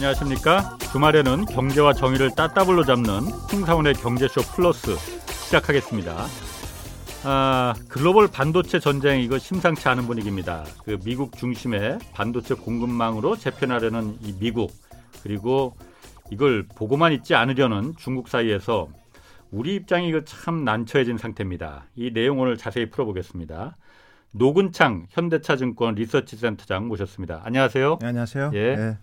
예, 안녕하십니까? 주말에는 경제와 정의를 따따블로 잡는 홍사원의 경제쇼 플러스 시작하겠습니다. 아, 글로벌 반도체 전쟁 이거 심상치 않은 분위기입니다. 그 미국 중심의 반도체 공급망으로 재편하려는 이 미국 그리고 이걸 보고만 있지 않으려는 중국 사이에서 우리 입장이 이거 참 난처해진 상태입니다. 이 내용 오늘 자세히 풀어보겠습니다. 노근창 현대차증권 리서치센터장 모셨습니다. 안녕하세요. 네, 안녕하세요. 예. 네.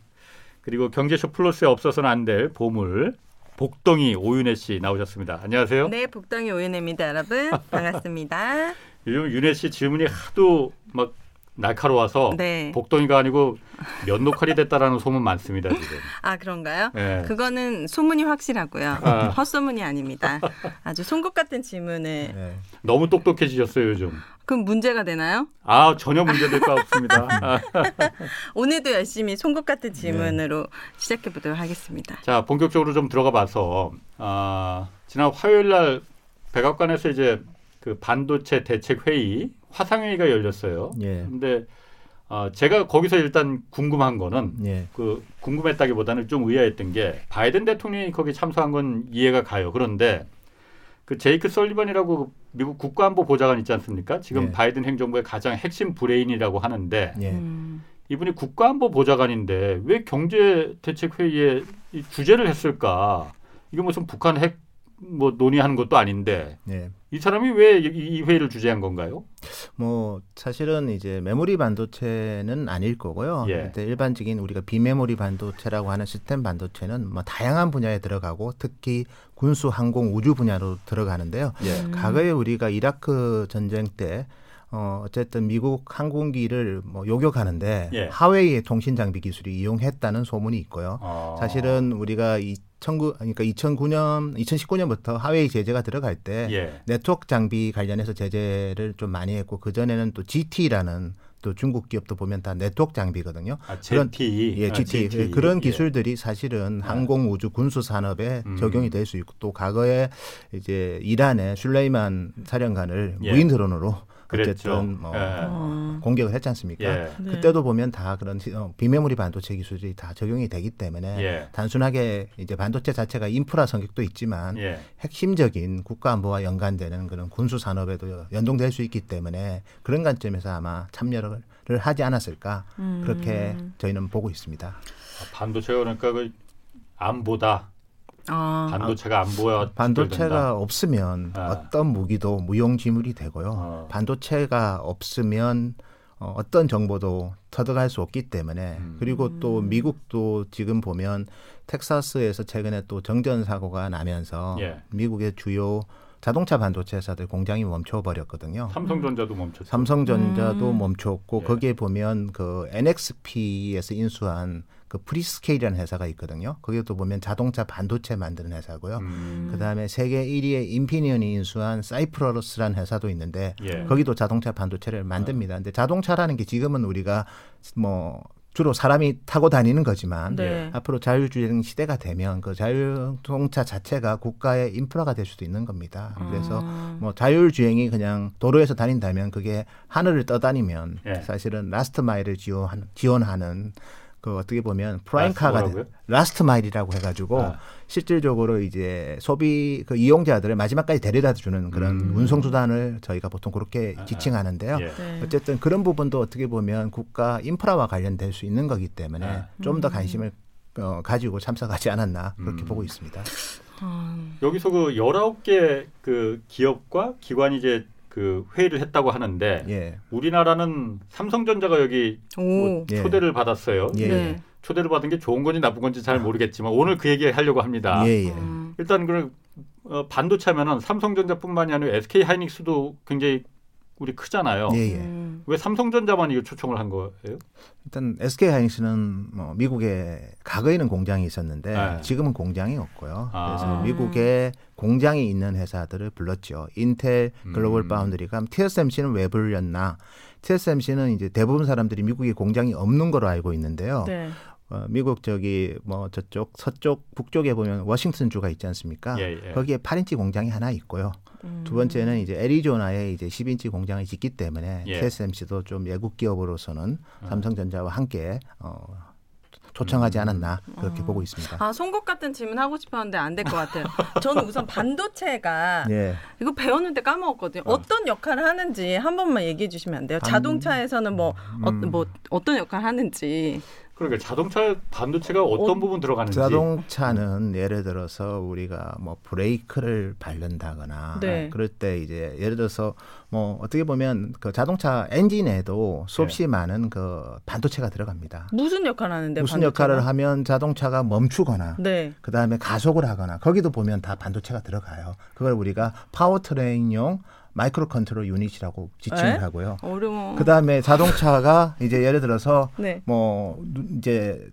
그리고 경제쇼 플러스에 없어서는 안 될 보물 복덩이 오윤혜 씨 나오셨습니다. 안녕하세요. 네, 복덩이 오윤혜입니다, 여러분. 반갑습니다. 요즘 윤혜 씨 질문이 하도 막 날카로워서 네. 복덩이가 아니고 면도칼이 됐다라는 소문 많습니다 지금. 아 그런가요? 네. 그거는 소문이 확실하고요. 아. 헛소문이 아닙니다. 아주 송곳 같은 질문을. 네. 너무 똑똑해지셨어요 요즘. 그럼 문제가 되나요? 아 전혀 문제될 거 없습니다. 오늘도 열심히 송곳 같은 질문으로 네. 시작해 보도록 하겠습니다. 자 본격적으로 좀 들어가 봐서 아, 지난 화요일 날 백악관에서 이제 그 반도체 대책 회의 화상회의가 열렸어요. 예. 근데 어, 제가 거기서 일단 궁금한 거는 예. 그 궁금했다기보다는 좀 의아했던 게 바이든 대통령이 거기 참석한 건 이해가 가요. 그런데 그 제이크 설리번이라고 미국 국가안보 보좌관 있지 않습니까? 지금 예. 바이든 행정부의 가장 핵심 브레인이라고 하는데 예. 음. 이분이 국가안보 보좌관인데 왜 경제 대책 회의에 주제를 했을까? 이게 무슨 북한 핵 뭐 논의하는 것도 아닌데 네. 이 사람이 왜 이 회의를 주재한 건가요? 뭐 사실은 이제 메모리 반도체는 아닐 거고요. 예. 일반적인 우리가 비메모리 반도체라고 하는 시스템 반도체는 뭐 다양한 분야에 들어가고 특히 군수, 항공, 우주 분야로 들어가는데요. 예. 음. 과거에 우리가 이라크 전쟁 때 어, 어쨌든 미국 항공기를 뭐 요격하는데 예. 하웨이의 통신 장비 기술이 이용했다는 소문이 있고요. 아. 사실은 우리가 이 천구 그러니까 2009년 2019년부터 하웨이 제재가 들어갈 때 예. 네트워크 장비 관련해서 제재를 좀 많이 했고 그 전에는 또 GT라는 또 중국 기업도 보면 다 네트워크 장비거든요. 아, 그런 예, GT, 아, GT. 그런 예. 기술들이 사실은 아. 항공 우주 군수 산업에 음. 적용이 될 수 있고 또 과거에 이제 이란의 슐레이만 사령관을 예. 무인 드론으로 어쨌든 뭐 예. 어. 공격을 했지 않습니까? 예. 네. 그때도 보면 다 그런 어, 비메모리 반도체 기술이 다 적용이 되기 때문에 예. 단순하게 이제 반도체 자체가 인프라 성격도 있지만 예. 핵심적인 국가 안보와 연관되는 그런 군수 산업에도 연동될 수 있기 때문에 그런 관점에서 아마 참여를 하지 않았을까 음. 그렇게 저희는 보고 있습니다. 아, 반도체가 그러니까 그 안보다 아. 반도체가 안보예요. 반도체가 없으면 아. 어떤 무기도 무용지물이 되고요. 어. 반도체가 없으면 어, 어떤 정보도 터득할 수 없기 때문에 음. 그리고 또 미국도 지금 보면 텍사스에서 최근에 또 정전 사고가 나면서 예. 미국의 주요 자동차 반도체 회사들 공장이 멈춰 버렸거든요. 삼성전자도 멈췄죠. 삼성전자도 음. 멈췄고 예. 거기에 보면 그 NXP에서 인수한 그 프리스케일이라는 회사가 있거든요. 거기도 보면 자동차 반도체 만드는 회사고요. 음. 그다음에 세계 1위의 인피니언이 인수한 사이프러스라는 회사도 있는데 예. 거기도 자동차 반도체를 만듭니다. 근데 자동차라는 게 지금은 우리가 뭐 주로 사람이 타고 다니는 거지만 네. 앞으로 자율주행 시대가 되면 그 자율주행차 자체가 국가의 인프라가 될 수도 있는 겁니다. 그래서 아. 뭐 자율주행이 그냥 도로에서 다닌다면 그게 하늘을 떠다니면 예. 사실은 last mile을 지원, 지원하는 그 어떻게 보면 flying car가 last mile이라고 해가지고 아. 실질적으로 이제 소비 그 이용자들을 마지막까지 데려다 주는 그런 음. 운송 수단을 저희가 보통 그렇게 아. 지칭하는데요. 예. 네. 어쨌든 그런 부분도 어떻게 보면 국가 인프라와 관련될 수 있는 거기 때문에 아. 좀더 음. 관심을 어, 가지고 참석하지 않았나 그렇게 음. 보고 있습니다. 음. 여기서 그 열아홉 개 그 기업과 기관이 이제 그 회의를 했다고 하는데 예. 우리나라는 삼성전자가 여기 뭐 예. 초대를 예. 받았어요. 예. 네. 초대를 받은 게 좋은 건지 나쁜 건지 잘 모르겠지만 오늘 그 얘기 하려고 합니다. 예, 예. 음. 일단 그 어, 반도체면은 삼성전자뿐만이 아니라 SK 하이닉스도 굉장히 우리 크잖아요. 예, 예. 음. 왜 삼성전자만 이거 초청을 한 거예요? 일단 SK 하이닉스는 뭐 미국에 과거에는 공장이 있었는데 네. 지금은 공장이 없고요. 아. 그래서 미국에 공장이 있는 회사들을 불렀죠. 인텔, 글로벌 음. 파운드리가 TSMC는 왜 불렸나? TSMC는 이제 대부분 사람들이 미국에 공장이 없는 거로 알고 있는데요. 네. 어, 미국 저기 뭐 저쪽 서쪽 북쪽에 보면 워싱턴 주가 있지 않습니까? 예, 예. 거기에 8인치 공장이 하나 있고요. 음. 두 번째는 이제 애리조나에 이제 10인치 공장을 짓기 때문에 예. TSMC도 좀 외국 기업으로서는 음. 삼성전자와 함께 어 초청하지 않았나 그렇게 어. 보고 있습니다. 아 송곳 같은 질문 하고 싶었는데 안 될 것 같아요. 저는 우선 반도체가 예. 이거 배웠는데 까먹었거든요. 어. 떤 역할을 하는지 한 번만 얘기해 주시면 안 돼요? 자동차에서는 뭐, 어, 음. 어, 뭐 어떤 역할을 하는지. 그러니까 자동차 반도체가 어떤 어, 부분 들어가는지 자동차는 예를 들어서 우리가 뭐 브레이크를 밟는다거나 네. 그럴 때 이제 예를 들어서 뭐 어떻게 보면 그 자동차 엔진에도 수없이 네. 많은 그 반도체가 들어갑니다. 무슨 역할을 하는데 무슨 반도체가? 역할을 하면 자동차가 멈추거나 네. 그다음에 가속을 하거나 거기도 보면 다 반도체가 들어가요. 그걸 우리가 powertrain용 micro control unit이라고 지칭을 에? 하고요. 어려워. 그다음에 자동차가 이제 예를 들어서 네. 뭐 이제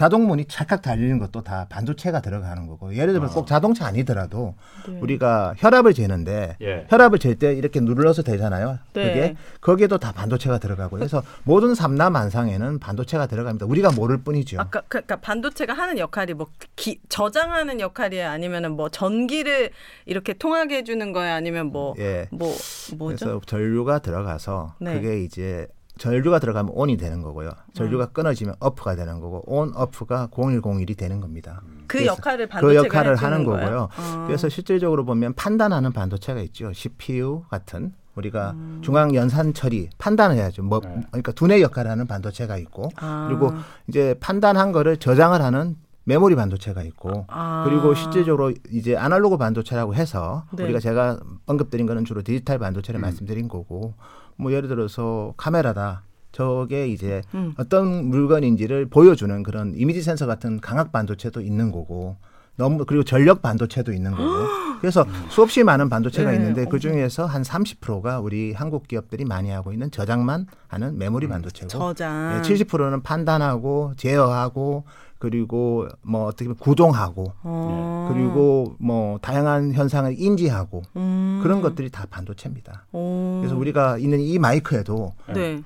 자동문이 찰칵 닫히는 것도 다 반도체가 들어가는 거고 예를 들면 어. 꼭 자동차 아니더라도 네. 우리가 혈압을 재는데 예. 혈압을 잴 때 이렇게 눌러서 되잖아요. 네. 그게 거기에도 다 반도체가 들어가고 그래서 모든 삼남 만상에는 반도체가 들어갑니다. 우리가 모를 뿐이죠. 아까 그, 그러니까 반도체가 하는 역할이 뭐 기, 저장하는 역할이에요, 아니면은 뭐 전기를 이렇게 통하게 해주는 거예요, 아니면 뭐뭐 예. 뭐, 뭐죠? 그래서 전류가 들어가서 네. 그게 이제 전류가 들어가면 온이 되는 거고요. 전류가 음. 끊어지면 어프가 되는 거고 온 어프가 0101이 되는 겁니다. 그 역할을 그 역할을 하는 거고요. 어. 그래서 실질적으로 보면 판단하는 반도체가 있죠. CPU 같은 우리가 음. 중앙 연산 처리 판단을 해야죠. 뭐 네. 그러니까 두뇌 역할을 하는 반도체가 있고 아. 그리고 이제 판단한 거를 저장을 하는 메모리 반도체가 있고 아. 그리고 실질적으로 이제 아날로그 반도체라고 해서 네. 우리가 제가 언급드린 거는 주로 디지털 반도체를 음. 말씀드린 거고 뭐 예를 들어서 카메라다. 저게 이제 음. 어떤 물건인지를 보여주는 그런 이미지 센서 같은 강압 반도체도 있는 거고 너무 그리고 전력 반도체도 있는 거고 그래서 수없이 많은 반도체가 네. 있는데 그 중에서 한 30%가 우리 한국 기업들이 많이 하고 있는 저장만 하는 메모리 음. 반도체고 저장. 네, 70%는 판단하고 제어하고 그리고 뭐 어떻게 보면 구동하고 어. 그리고 뭐 다양한 현상을 인지하고 음. 그런 것들이 다 반도체입니다. 오. 그래서 우리가 있는 이 마이크에도 네.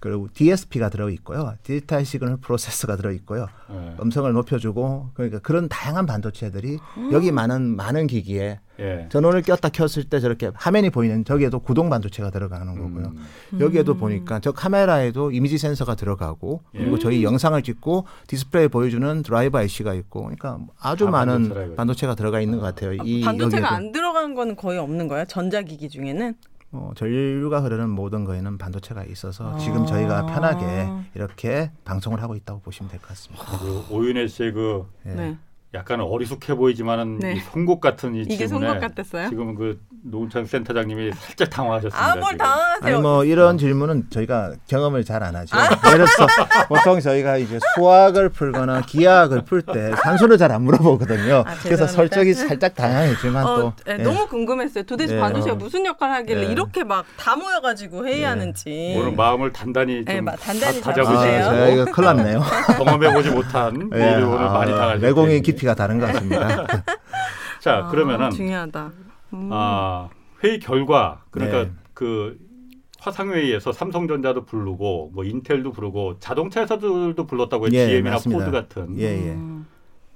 그리고 DSP가 들어 있고요. digital signal processor가 들어 있고요. 네. 음성을 높여주고 그러니까 그런 다양한 반도체들이 음. 여기 많은 많은 기기에 예. 전원을 꼈다 켰을 때 저렇게 화면이 보이는 저기에도 구동 반도체가 들어가는 거고요. 음. 여기에도 음. 보니까 저 카메라에도 이미지 센서가 들어가고 예. 그리고 저희 영상을 찍고 디스플레이 보여주는 driver IC가 있고 그러니까 아주 아, 많은 반도체가, 반도체가 들어가 있는 것 같아요. 이 반도체가 여기에도. 안 들어간 거는 거의 없는 거예요? 전자기기 중에는? 어, 전류가 흐르는 모든 거에는 반도체가 있어서 아. 지금 저희가 편하게 이렇게 방송을 하고 있다고 보시면 될 것 같습니다. 그 오윤혜 씨의 그 네. 약간 어리숙해 보이지만은 네. 송곳 같은 이 이게 송곳 같았어요? 지금 그 노은창 센터장님이 살짝 당황하셨습니다. 아 뭘 당황하세요? 아니 뭐 이런 질문은 저희가 경험을 잘 안 하죠. 아. 예를 들어서 보통 저희가 이제 수학을 풀거나 기하학을 풀 때 산수를 잘 안 물어보거든요. 아, 그래서 설정이 살짝 다양했지만 어, 또 네, 예. 너무 궁금했어요. 도대체 네. 반도체가 어. 무슨 역할을 하길래 네. 이렇게 막 다 모여가지고 회의하는지. 오늘 마음을 단단히 좀 단단히 다잡으세요. 아, 제가 이거 큰일 났네요. 경험해보지 못한 일을 오늘 많이 당하셨 내공의 깊이 깊이가 다른 것 같습니다. 자 아, 그러면은 중요하다. 음. 아 회의 결과 그러니까 네. 그 화상회의에서 삼성전자도 부르고 뭐 인텔도 부르고 자동차 회사들도 불렀다고 해요. 예, GM이나 맞습니다. 포드 같은. 예, 예. 음.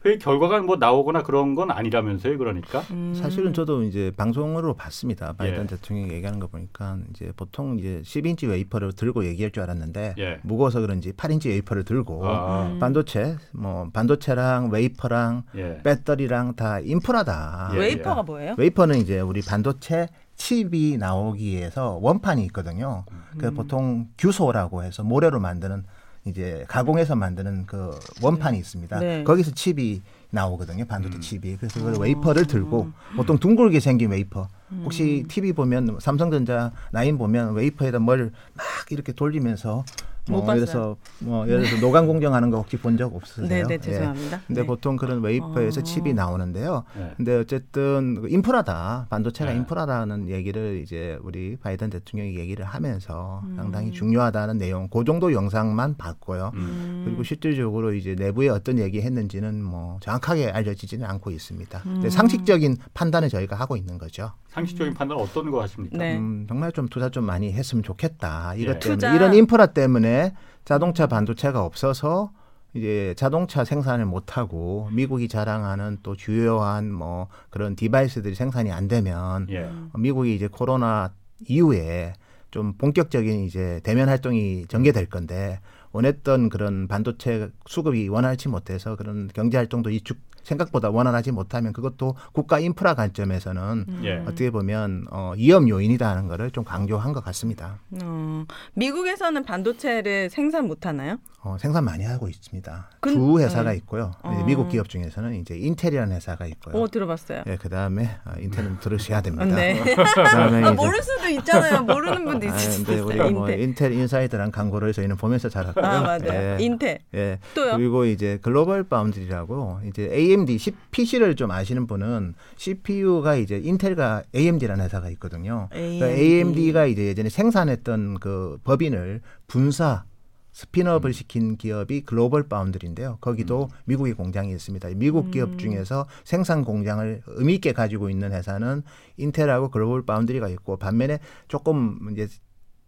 회의 결과가 뭐 나오거나 그런 건 아니라면서요, 그러니까? 음. 사실은 저도 이제 방송으로 봤습니다. 바이든 예. 대통령이 얘기하는 거 보니까 이제 보통 이제 10인치 웨이퍼를 들고 얘기할 줄 알았는데 예. 무거워서 그런지 8인치 웨이퍼를 들고 아. 음. 반도체, 뭐 반도체랑 웨이퍼랑 예. 배터리랑 다 인프라다. 예, 웨이퍼가 뭐예요? 웨이퍼는 이제 우리 반도체 칩이 나오기 위해서 원판이 있거든요. 그 음. 그 보통 규소라고 해서 모래로 만드는 이제 가공해서 만드는 그 원판이 있습니다. 네. 거기서 칩이 나오거든요. 반도체 음. 칩이. 그래서 그 웨이퍼를 들고 보통 둥글게 생긴 웨이퍼. 혹시 TV 음. 보면 삼성전자 라인 보면 웨이퍼에다 뭘 막 이렇게 돌리면서 뭐 그래서 뭐 예를 들어서 노광 공정하는 거 혹시 본 적 없으세요? 네, 네, 죄송합니다. 예. 근데 네. 보통 그런 웨이퍼에서 어. 칩이 나오는데요. 네. 근데 어쨌든 인프라다. 반도체가 네. 인프라다는 얘기를 이제 우리 바이든 대통령이 얘기를 하면서 음. 상당히 중요하다는 내용 그 정도 영상만 봤고요. 음. 그리고 실질적으로 이제 내부에 어떤 얘기 했는지는 뭐 정확하게 알려지지는 않고 있습니다. 음. 상식적인 판단을 저희가 하고 있는 거죠. 상식적인 판단은 어떤 거 하십니까? 네. 음, 정말 좀 투자 좀 많이 했으면 좋겠다. 이것 예. 때문에 투자. 이런 인프라 때문에 자동차 반도체가 없어서 이제 자동차 생산을 못 하고 미국이 자랑하는 또 주요한 뭐 그런 디바이스들이 생산이 안 되면 예. 미국이 이제 코로나 이후에 좀 본격적인 이제 대면 활동이 전개될 건데 원했던 그런 반도체 수급이 원활치 못해서 그런 경제 활동도 이축 생각보다 원활하지 못하면 그것도 국가 인프라 관점에서는 음. 예. 어떻게 보면 어, 위험 요인이다는 거를 좀 강조한 것 같습니다. 어, 미국에서는 반도체를 생산 못 하나요? 어, 생산 많이 하고 있습니다. 근, 두 회사가 네. 있고요. 어. 미국 기업 중에서는 이제 인텔이라는 회사가 있고요. 오 들어봤어요. 네, 그 다음에 아, 인텔은 들으셔야 됩니다. 네. 그다음에 아, 모를 수도 있잖아요. 모르는 분도 있을 수 있어요. 우리가 뭐 Intel Inside란 광고를 저희는 보면서 자랐고요. 아 맞아요. 네. 인텔. 예. 또요. 그리고 이제 글로벌 파운드리라고 이제 AMD PC를 좀 아시는 분은 CPU가 이제 인텔과 AMD라는 회사가 있거든요. AMD. 그러니까 AMD가 이제 예전에 생산했던 그 법인을 분사 spin-off를 음. 시킨 기업이 글로벌 파운드리인데요. 거기도 음. 미국의 공장이 있습니다. 미국 기업 음. 중에서 생산 공장을 의미 있게 가지고 있는 회사는 인텔하고 글로벌 파운드리가 있고 반면에 조금 이제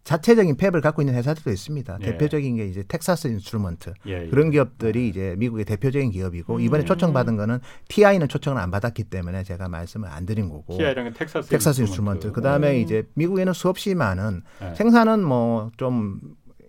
자체적인 fab을 갖고 있는 회사들도 있습니다. 예. 대표적인 게 이제 텍사스 인스트루먼트 예, 예. 그런 기업들이 이제 미국의 대표적인 기업이고 음. 이번에 초청받은 거는 TI는 초청을 안 받았기 때문에 제가 말씀을 안 드린 거고. TI랑 텍사스, 텍사스 인스트루먼트. 인스트루먼트. 그다음에 음. 이제 미국에는 수없이 많은 예. 생산은 뭐좀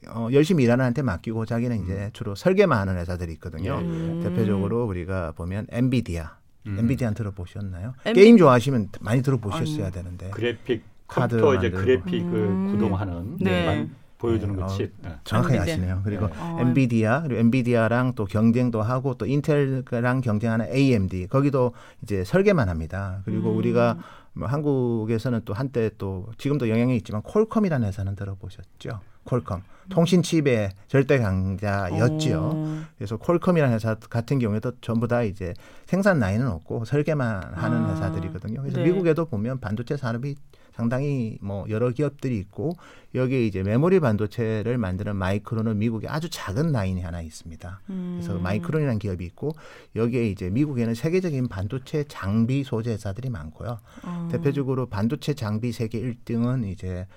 어, 열심히 일하는 한테 맡기고 자기는 이제 음. 주로 설계만 하는 회사들이 있거든요. 음. 대표적으로 우리가 보면 엔비디아. 음. 엔비디아 들어보셨나요? 엔비... 게임 좋아하시면 많이 들어보셨어야 아니, 되는데. 그래픽 컴퓨터 이제 그래픽을 음. 구동하는 네. 보여주는 네. 그 칩. 네. 정확하게 엔비디아. 아시네요. 그리고 네. 어. 엔비디아 그리고 엔비디아랑 또 경쟁도 하고 또 인텔랑 경쟁하는 AMD 거기도 이제 설계만 합니다. 그리고 음. 우리가 뭐 한국에서는 또 한때 또 지금도 영향이 있지만 콜컴이라는 회사는 들어보셨죠? 콜컴 통신 칩의 절대 강자였지요. 오. 그래서 콜컴이라는 회사 같은 경우에도 전부 다 이제 생산 라인은 없고 설계만 하는 아. 회사들이거든요. 그래서 네. 미국에도 보면 반도체 산업이 상당히 뭐 여러 기업들이 있고 여기에 이제 메모리 반도체를 만드는 마이크론은 미국에 아주 작은 라인이 하나 있습니다. 음. 그래서 마이크론이라는 기업이 있고 여기에 이제 미국에는 세계적인 반도체 장비 소재 회사들이 많고요. 어. 대표적으로 반도체 장비 세계 1등은 이제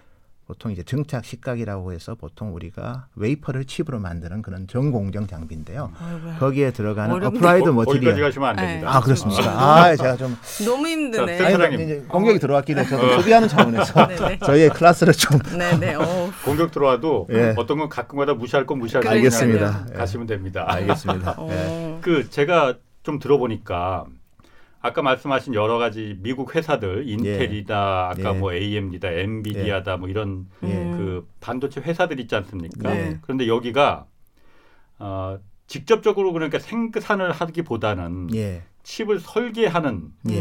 보통 이제 증착 식각이라고 해서 보통 우리가 웨이퍼를 칩으로 만드는 그런 전공정 장비인데요. 아이고야. 거기에 들어가는 어렵네. 어플라이드 머티리얼. 거기까지 가시면 안 됩니다. 아 그렇습니까? 아 제가 좀 너무 힘드네. 자, 아니, 이제 공격이 들어왔기 때문에 저도 어. 수비하는 차원에서 네, 네. 저희의 클래스를 좀. 네네. 어. 공격 들어와도 예. 어떤 건 가끔가다 무시할 건 무시할 거 알겠습니다. 가시면 됩니다. 알겠습니다. 어. 예. 그 제가 좀 들어보니까 아까 말씀하신 여러 가지 미국 회사들 인텔이다 예. 아까 예. 뭐 AMD다 엔비디아다 예. 뭐 이런 예. 그 반도체 회사들 있지 않습니까? 네. 그런데 여기가 어 직접적으로 그러니까 생산을 하기보다는 예. 칩을 설계하는 예.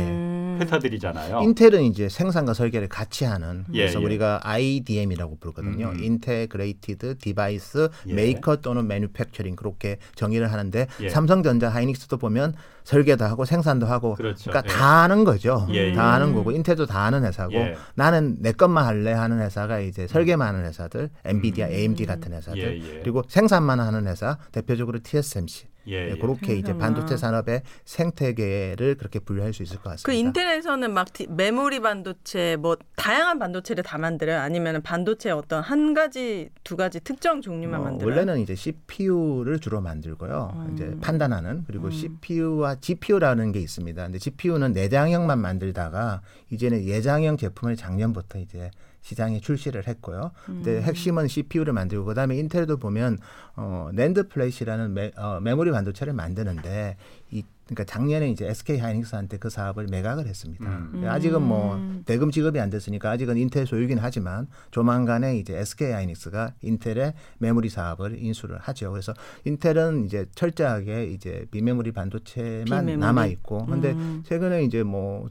회사들이잖아요. 인텔은 이제 생산과 설계를 같이 하는 예, 그래서 예. 우리가 IDM이라고 부르거든요. 음. integrated device 예. 메이커 또는 manufacturing 그렇게 정의를 하는데 예. 삼성전자 하이닉스도 보면 설계도 하고 생산도 하고 그렇죠. 그러니까 예. 다 하는 거죠. 예, 다 하는 거고 인텔도 다 하는 회사고 나는 내 것만 할래 하는 회사가 이제 설계만 하는 회사들, 엔비디아, 음. AMD 같은 회사들 그리고 생산만 하는 회사 대표적으로 TSMC 예, 예. 그렇게 이제 반도체 산업의 생태계를 그렇게 분류할 수 있을 것 같습니다. 그 인텔에서는 막 메모리 반도체 뭐 다양한 반도체를 다 만들어요? 아니면 반도체 어떤 한 가지 두 가지 특정 종류만 어, 만들어요? 원래는 이제 CPU를 주로 만들고요. 음. 이제 판단하는 그리고 음. CPU와 GPU라는 게 있습니다. 근데 GPU는 내장형만 만들다가 이제는 외장형 제품을 작년부터 이제 시장에 출시를 했고요. 근데 음. 핵심은 CPU를 만들고 그다음에 인텔도 보면 어 NAND flash라는 메, 어, 메모리 반도체를 만드는데 이 그러니까 작년에 이제 SK 하이닉스한테 그 사업을 매각을 했습니다. 음. 아직은 뭐 음. 대금 지급이 안 됐으니까 아직은 인텔 소유긴 하지만 조만간에 이제 SK 하이닉스가 인텔의 메모리 사업을 인수를 하죠. 그래서 인텔은 이제 철저하게 이제 비메모리 반도체만 비메모리? 남아 있고 근데 음. 최근에 이제 뭐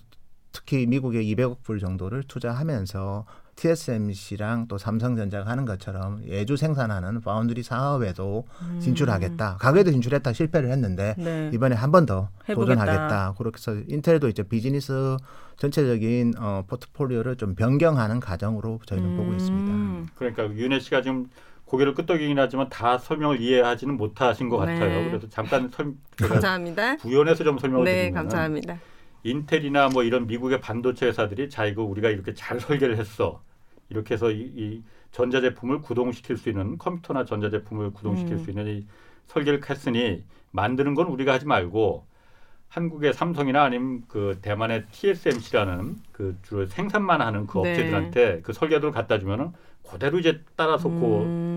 특히 미국에 200억 불 정도를 투자하면서 TSMC랑 또 삼성전자가 하는 것처럼 외주 생산하는 파운드리 사업에도 음. 진출하겠다. 과거에도 진출했다 실패를 했는데 네. 이번에 한 번 더 도전하겠다. 그렇게 해서 인텔도 이제 비즈니스 전체적인 어, 포트폴리오를 좀 변경하는 과정으로 저희는 음. 보고 있습니다. 그러니까 윤혜 씨가 지금 고개를 끄덕이긴 하지만 다 설명을 이해하지는 못하신 것 네. 같아요. 그래서 잠깐 설, 감사합니다. 부연해서 좀 설명을 네, 드리면 감사합니다. 인텔이나 뭐 이런 미국의 반도체 회사들이 자 이거 우리가 이렇게 잘 설계를 했어. 이렇게 해서 이, 이 전자제품을 구동시킬 수 있는 컴퓨터나 전자제품을 구동시킬 음. 수 있는 이 설계를 했으니 만드는 건 우리가 하지 말고 한국의 삼성이나 아니면 그 대만의 TSMC라는 그 주로 생산만 하는 그 네. 업체들한테 그 설계도를 갖다 주면은 그대로 이제 따라서 음.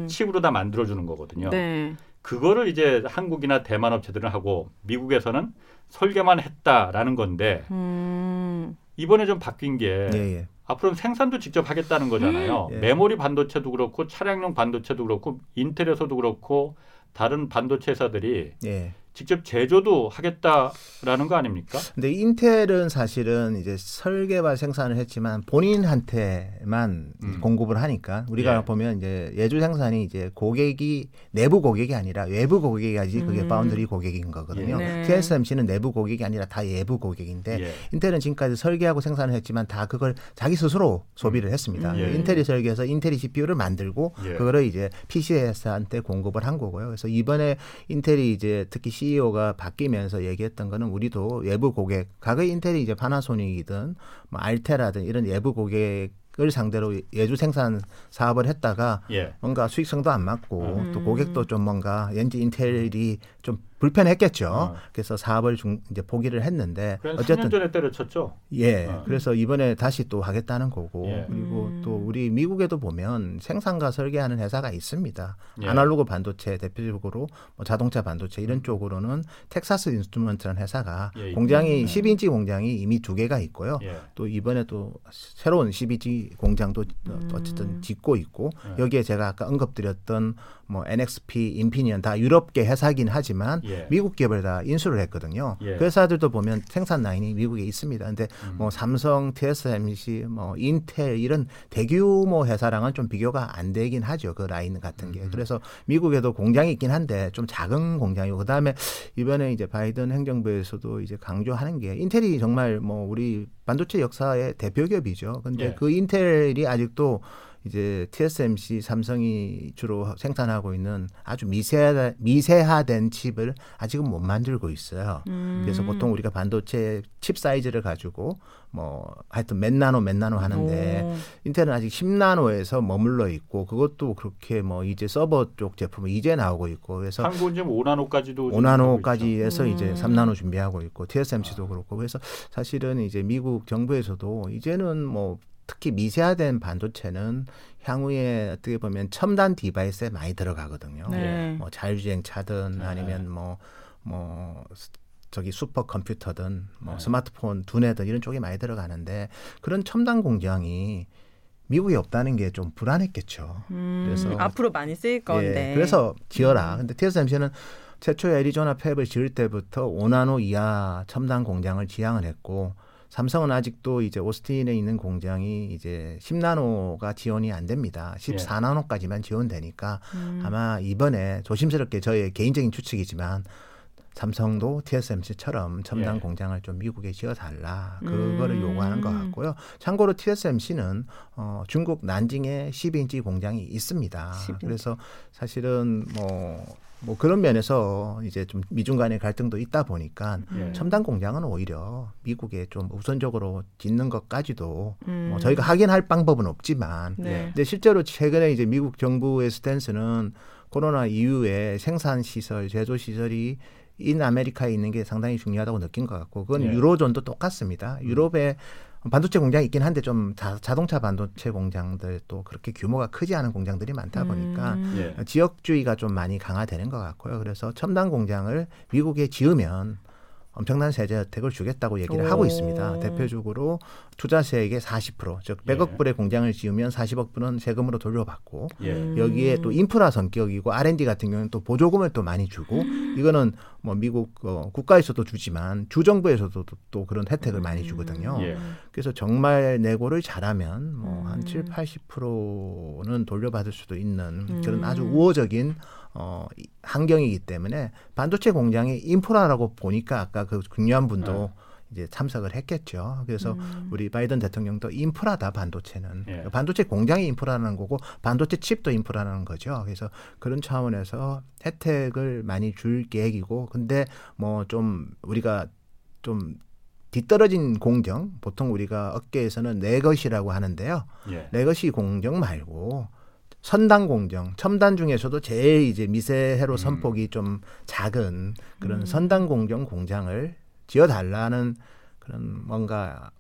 그 칩으로 다 만들어 주는 거거든요. 네. 그거를 이제 한국이나 대만 업체들은 하고 미국에서는 설계만 했다라는 건데 음. 이번에 좀 바뀐 게 예, 예. 앞으로는 생산도 직접 하겠다는 거잖아요. 예. 메모리 반도체도 그렇고 차량용 반도체도 그렇고 인텔에서도 그렇고 다른 반도체 회사들이 예. 직접 제조도 하겠다라는 거 아닙니까? 근데 인텔은 사실은 이제 설계와 생산을 했지만 본인한테만 음. 공급을 하니까 우리가 예. 보면 이제 외주 생산이 이제 고객이 내부 고객이 아니라 외부 고객이지 그게 음. 바운드리 고객인 거거든요. 예. 네. TSMC는 내부 고객이 아니라 다 외부 고객인데 예. 인텔은 지금까지 설계하고 생산을 했지만 다 그걸 자기 스스로 소비를 음. 했습니다. 음. 인텔이 설계해서 인텔이 CPU를 만들고 예. 그거를 이제 PC 회사한테 공급을 한 거고요. 그래서 이번에 인텔이 이제 특히 CEO가 바뀌면서 얘기했던 거는 우리도 외부 고객, 과거에 인텔이 이제 파나소닉이든 뭐 알테라든 이런 외부 고객 을 상대로 예주 생산 사업을 했다가 예. 뭔가 수익성도 안 맞고 음. 또 고객도 좀 뭔가 왠지 인텔이 좀 불편했겠죠. 어. 그래서 사업을 중, 이제 포기를 했는데 어쨌든 전에 때려쳤죠. 예. 어. 그래서 이번에 다시 또 하겠다는 거고 예. 그리고 음. 또 우리 미국에도 보면 생산과 설계하는 회사가 있습니다. 예. 아날로그 반도체 대표적으로 뭐 자동차 반도체 이런 음. 쪽으로는 텍사스 인스트루먼트라는 회사가 예, 공장이 예. 10인치 공장이 이미 두 개가 있고요. 예. 또 이번에 또 새로운 12인치 공장도 음. 어쨌든 짓고 있고 예. 여기에 제가 아까 언급드렸던 뭐 NXP, 인피니언 다 유럽계 회사긴 하지만 예. 미국 기업을 다 인수를 했거든요. 예. 그 회사들도 보면 생산 라인이 미국에 있습니다. 근데 음. 뭐 삼성, TSMC, 뭐 인텔 이런 대규모 회사랑은 좀 비교가 안 되긴 하죠. 그 라인 같은 게. 음. 그래서 미국에도 공장이 있긴 한데 좀 작은 공장이고 그다음에 이번에 이제 바이든 행정부에서도 이제 강조하는 게 인텔이 정말 뭐 우리 반도체 역사의 대표 기업이죠. 근데 예. 그 인텔이 아직도 이제 TSMC 삼성이 주로 생산하고 있는 아주 미세하, 미세화된 칩을 아직은 못 만들고 있어요. 음. 그래서 보통 우리가 반도체 칩 사이즈를 가지고 뭐 하여튼 몇 나노 몇 나노 하는데 오. 인텔은 아직 10나노에서 머물러 있고 그것도 그렇게 뭐 이제 서버 쪽 제품은 이제 나오고 있고 그래서 한국은 지금 5나노까지도 5나노까지 해서 음. 이제 3나노 준비하고 있고 TSMC도 아. 그렇고 그래서 사실은 이제 미국 정부에서도 이제는 뭐 특히 미세화된 반도체는 향후에 어떻게 보면 첨단 device에 많이 들어가거든요. 네. 뭐 자율주행 차든 네. 아니면 뭐뭐 뭐 저기 슈퍼 컴퓨터든 뭐 네. 스마트폰 두뇌든 이런 쪽에 많이 들어가는데 그런 첨단 공장이 미국에 없다는 게 좀 불안했겠죠. 음, 그래서 앞으로 많이 쓰일 건데. 예, 그래서 지어라. 음. 근데 TSMC는 최초 애리조나 팹을 지을 때부터 5나노 이하 첨단 공장을 지향을 했고 삼성은 아직도 이제 오스틴에 있는 공장이 이제 10나노가 지원이 안 됩니다. 14나노까지만 지원되니까 음. 아마 이번에 조심스럽게 저의 개인적인 추측이지만 삼성도 TSMC처럼 첨단 예. 공장을 좀 미국에 지어달라 그거를 음. 요구하는 것 같고요. 참고로 TSMC는 어, 중국 난징에 12인치 공장이 있습니다. 12인치. 그래서 사실은 뭐 뭐 그런 면에서 이제 좀 미중 간의 갈등도 있다 보니까 예. 첨단 공장은 오히려 미국에 좀 우선적으로 짓는 것까지도 음. 뭐 저희가 확인할 방법은 없지만 네. 근데 실제로 최근에 이제 미국 정부의 stance는 코로나 이후에 생산 시설, 제조 시설이 in America에 있는 게 상당히 중요하다고 느낀 것 같고 그건 예. 유로존도 똑같습니다. 유럽에 반도체 공장이 있긴 한데 좀 자, 동차 반도체 공장들 또 그렇게 규모가 크지 않은 공장들이 많다 보니까 음. 예. 지역주의가 좀 많이 강화되는 것 같고요. 그래서 첨단 공장을 미국에 지으면 엄청난 세제 혜택을 주겠다고 얘기를 오. 하고 있습니다. 대표적으로 투자세액의 40%, 즉 100억 예. 불의 공장을 지으면 40억 불은 세금으로 돌려받고 예. 여기에 또 인프라 성격이고 R&D 같은 경우는 또 보조금을 또 많이 주고 이거는 뭐 미국 어, 국가에서도 주지만 주정부에서도 또 그런 혜택을 많이 음. 주거든요. 예. 그래서 정말 내고를 잘하면 뭐한 음. 7, 80%는 돌려받을 수도 있는 그런 아주 음. 우호적인 어, 환경이기 때문에 반도체 공장의 인프라라고 보니까 아까 그 중요한 분도 네. 이제 참석을 했겠죠. 그래서 음. 우리 바이든 대통령도 인프라다 반도체는 예. 반도체 공장이 인프라라는 거고 반도체 칩도 인프라라는 거죠. 그래서 그런 차원에서 혜택을 많이 줄 계획이고 근데 뭐 좀 우리가 좀 뒤떨어진 공정 보통 우리가 업계에서는 내 것이라고 하는데요. 예. 내 것이 공정 말고 선단 공정, 첨단 중에서도 제일 이제 미세해로 음. 선폭이 좀 작은 그런 음. 선단 공정 공장을 지어 달라는 그런 뭔가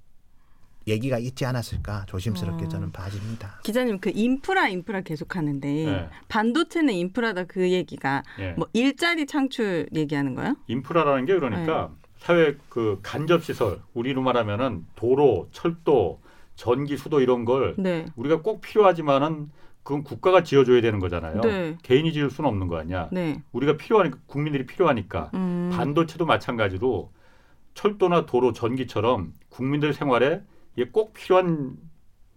얘기가 있지 않았을까 조심스럽게 어. 저는 봐집니다. 기자님 그 인프라 인프라 계속 하는데 네. 반도체는 인프라다 그 얘기가 네. 뭐 일자리 창출 얘기하는 거예요? 인프라라는 게 그러니까 네. 사회 그 간접 시설 우리로 말하면은 도로, 철도, 전기, 수도 이런 걸 네. 우리가 꼭 필요하지만은 그건 국가가 지어줘야 되는 거잖아요. 네. 개인이 지을 수는 없는 거 아니야. 네. 우리가 필요하니까 국민들이 필요하니까 음. 반도체도 마찬가지로 철도나 도로, 전기처럼 국민들 생활에 이게 꼭 필요한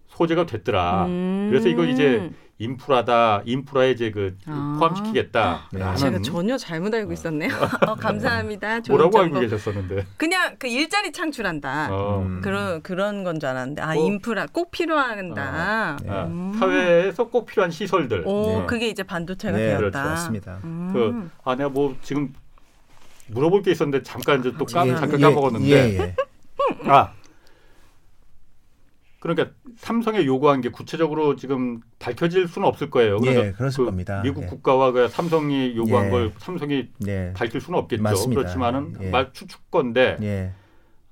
소재가 됐더라. 음. 그래서 이거 이제 인프라다, 인프라에 이제 그 아. 포함시키겠다. 네. 제가 전혀 잘못 알고 있었네요. 어, 감사합니다. 뭐라고 정보. 알고 계셨었는데? 그냥 그 일자리 창출한다. 어. 음. 그런 그런 건 줄 알았는데 아 뭐. 인프라 꼭 필요한다. 어. 네. 음. 사회에서 꼭 필요한 시설들. 오, 네. 그게 이제 반도체가 네, 되었다. 그렇죠. 맞습니다. 음. 그, 아 내가 뭐 지금 물어볼 게 있었는데 잠깐 이제 또 까, 예, 잠깐 까먹었는데. 예, 예. 아 그러니까 삼성에 요구한 게 구체적으로 지금 밝혀질 수는 없을 거예요. 그래서 예, 그렇을 그 겁니다. 미국 예. 국가와 그 삼성이 요구한 예. 걸 삼성이 예. 밝힐 수는 없겠죠. 맞습니다. 그렇지만은 예. 말 추측 건데 예.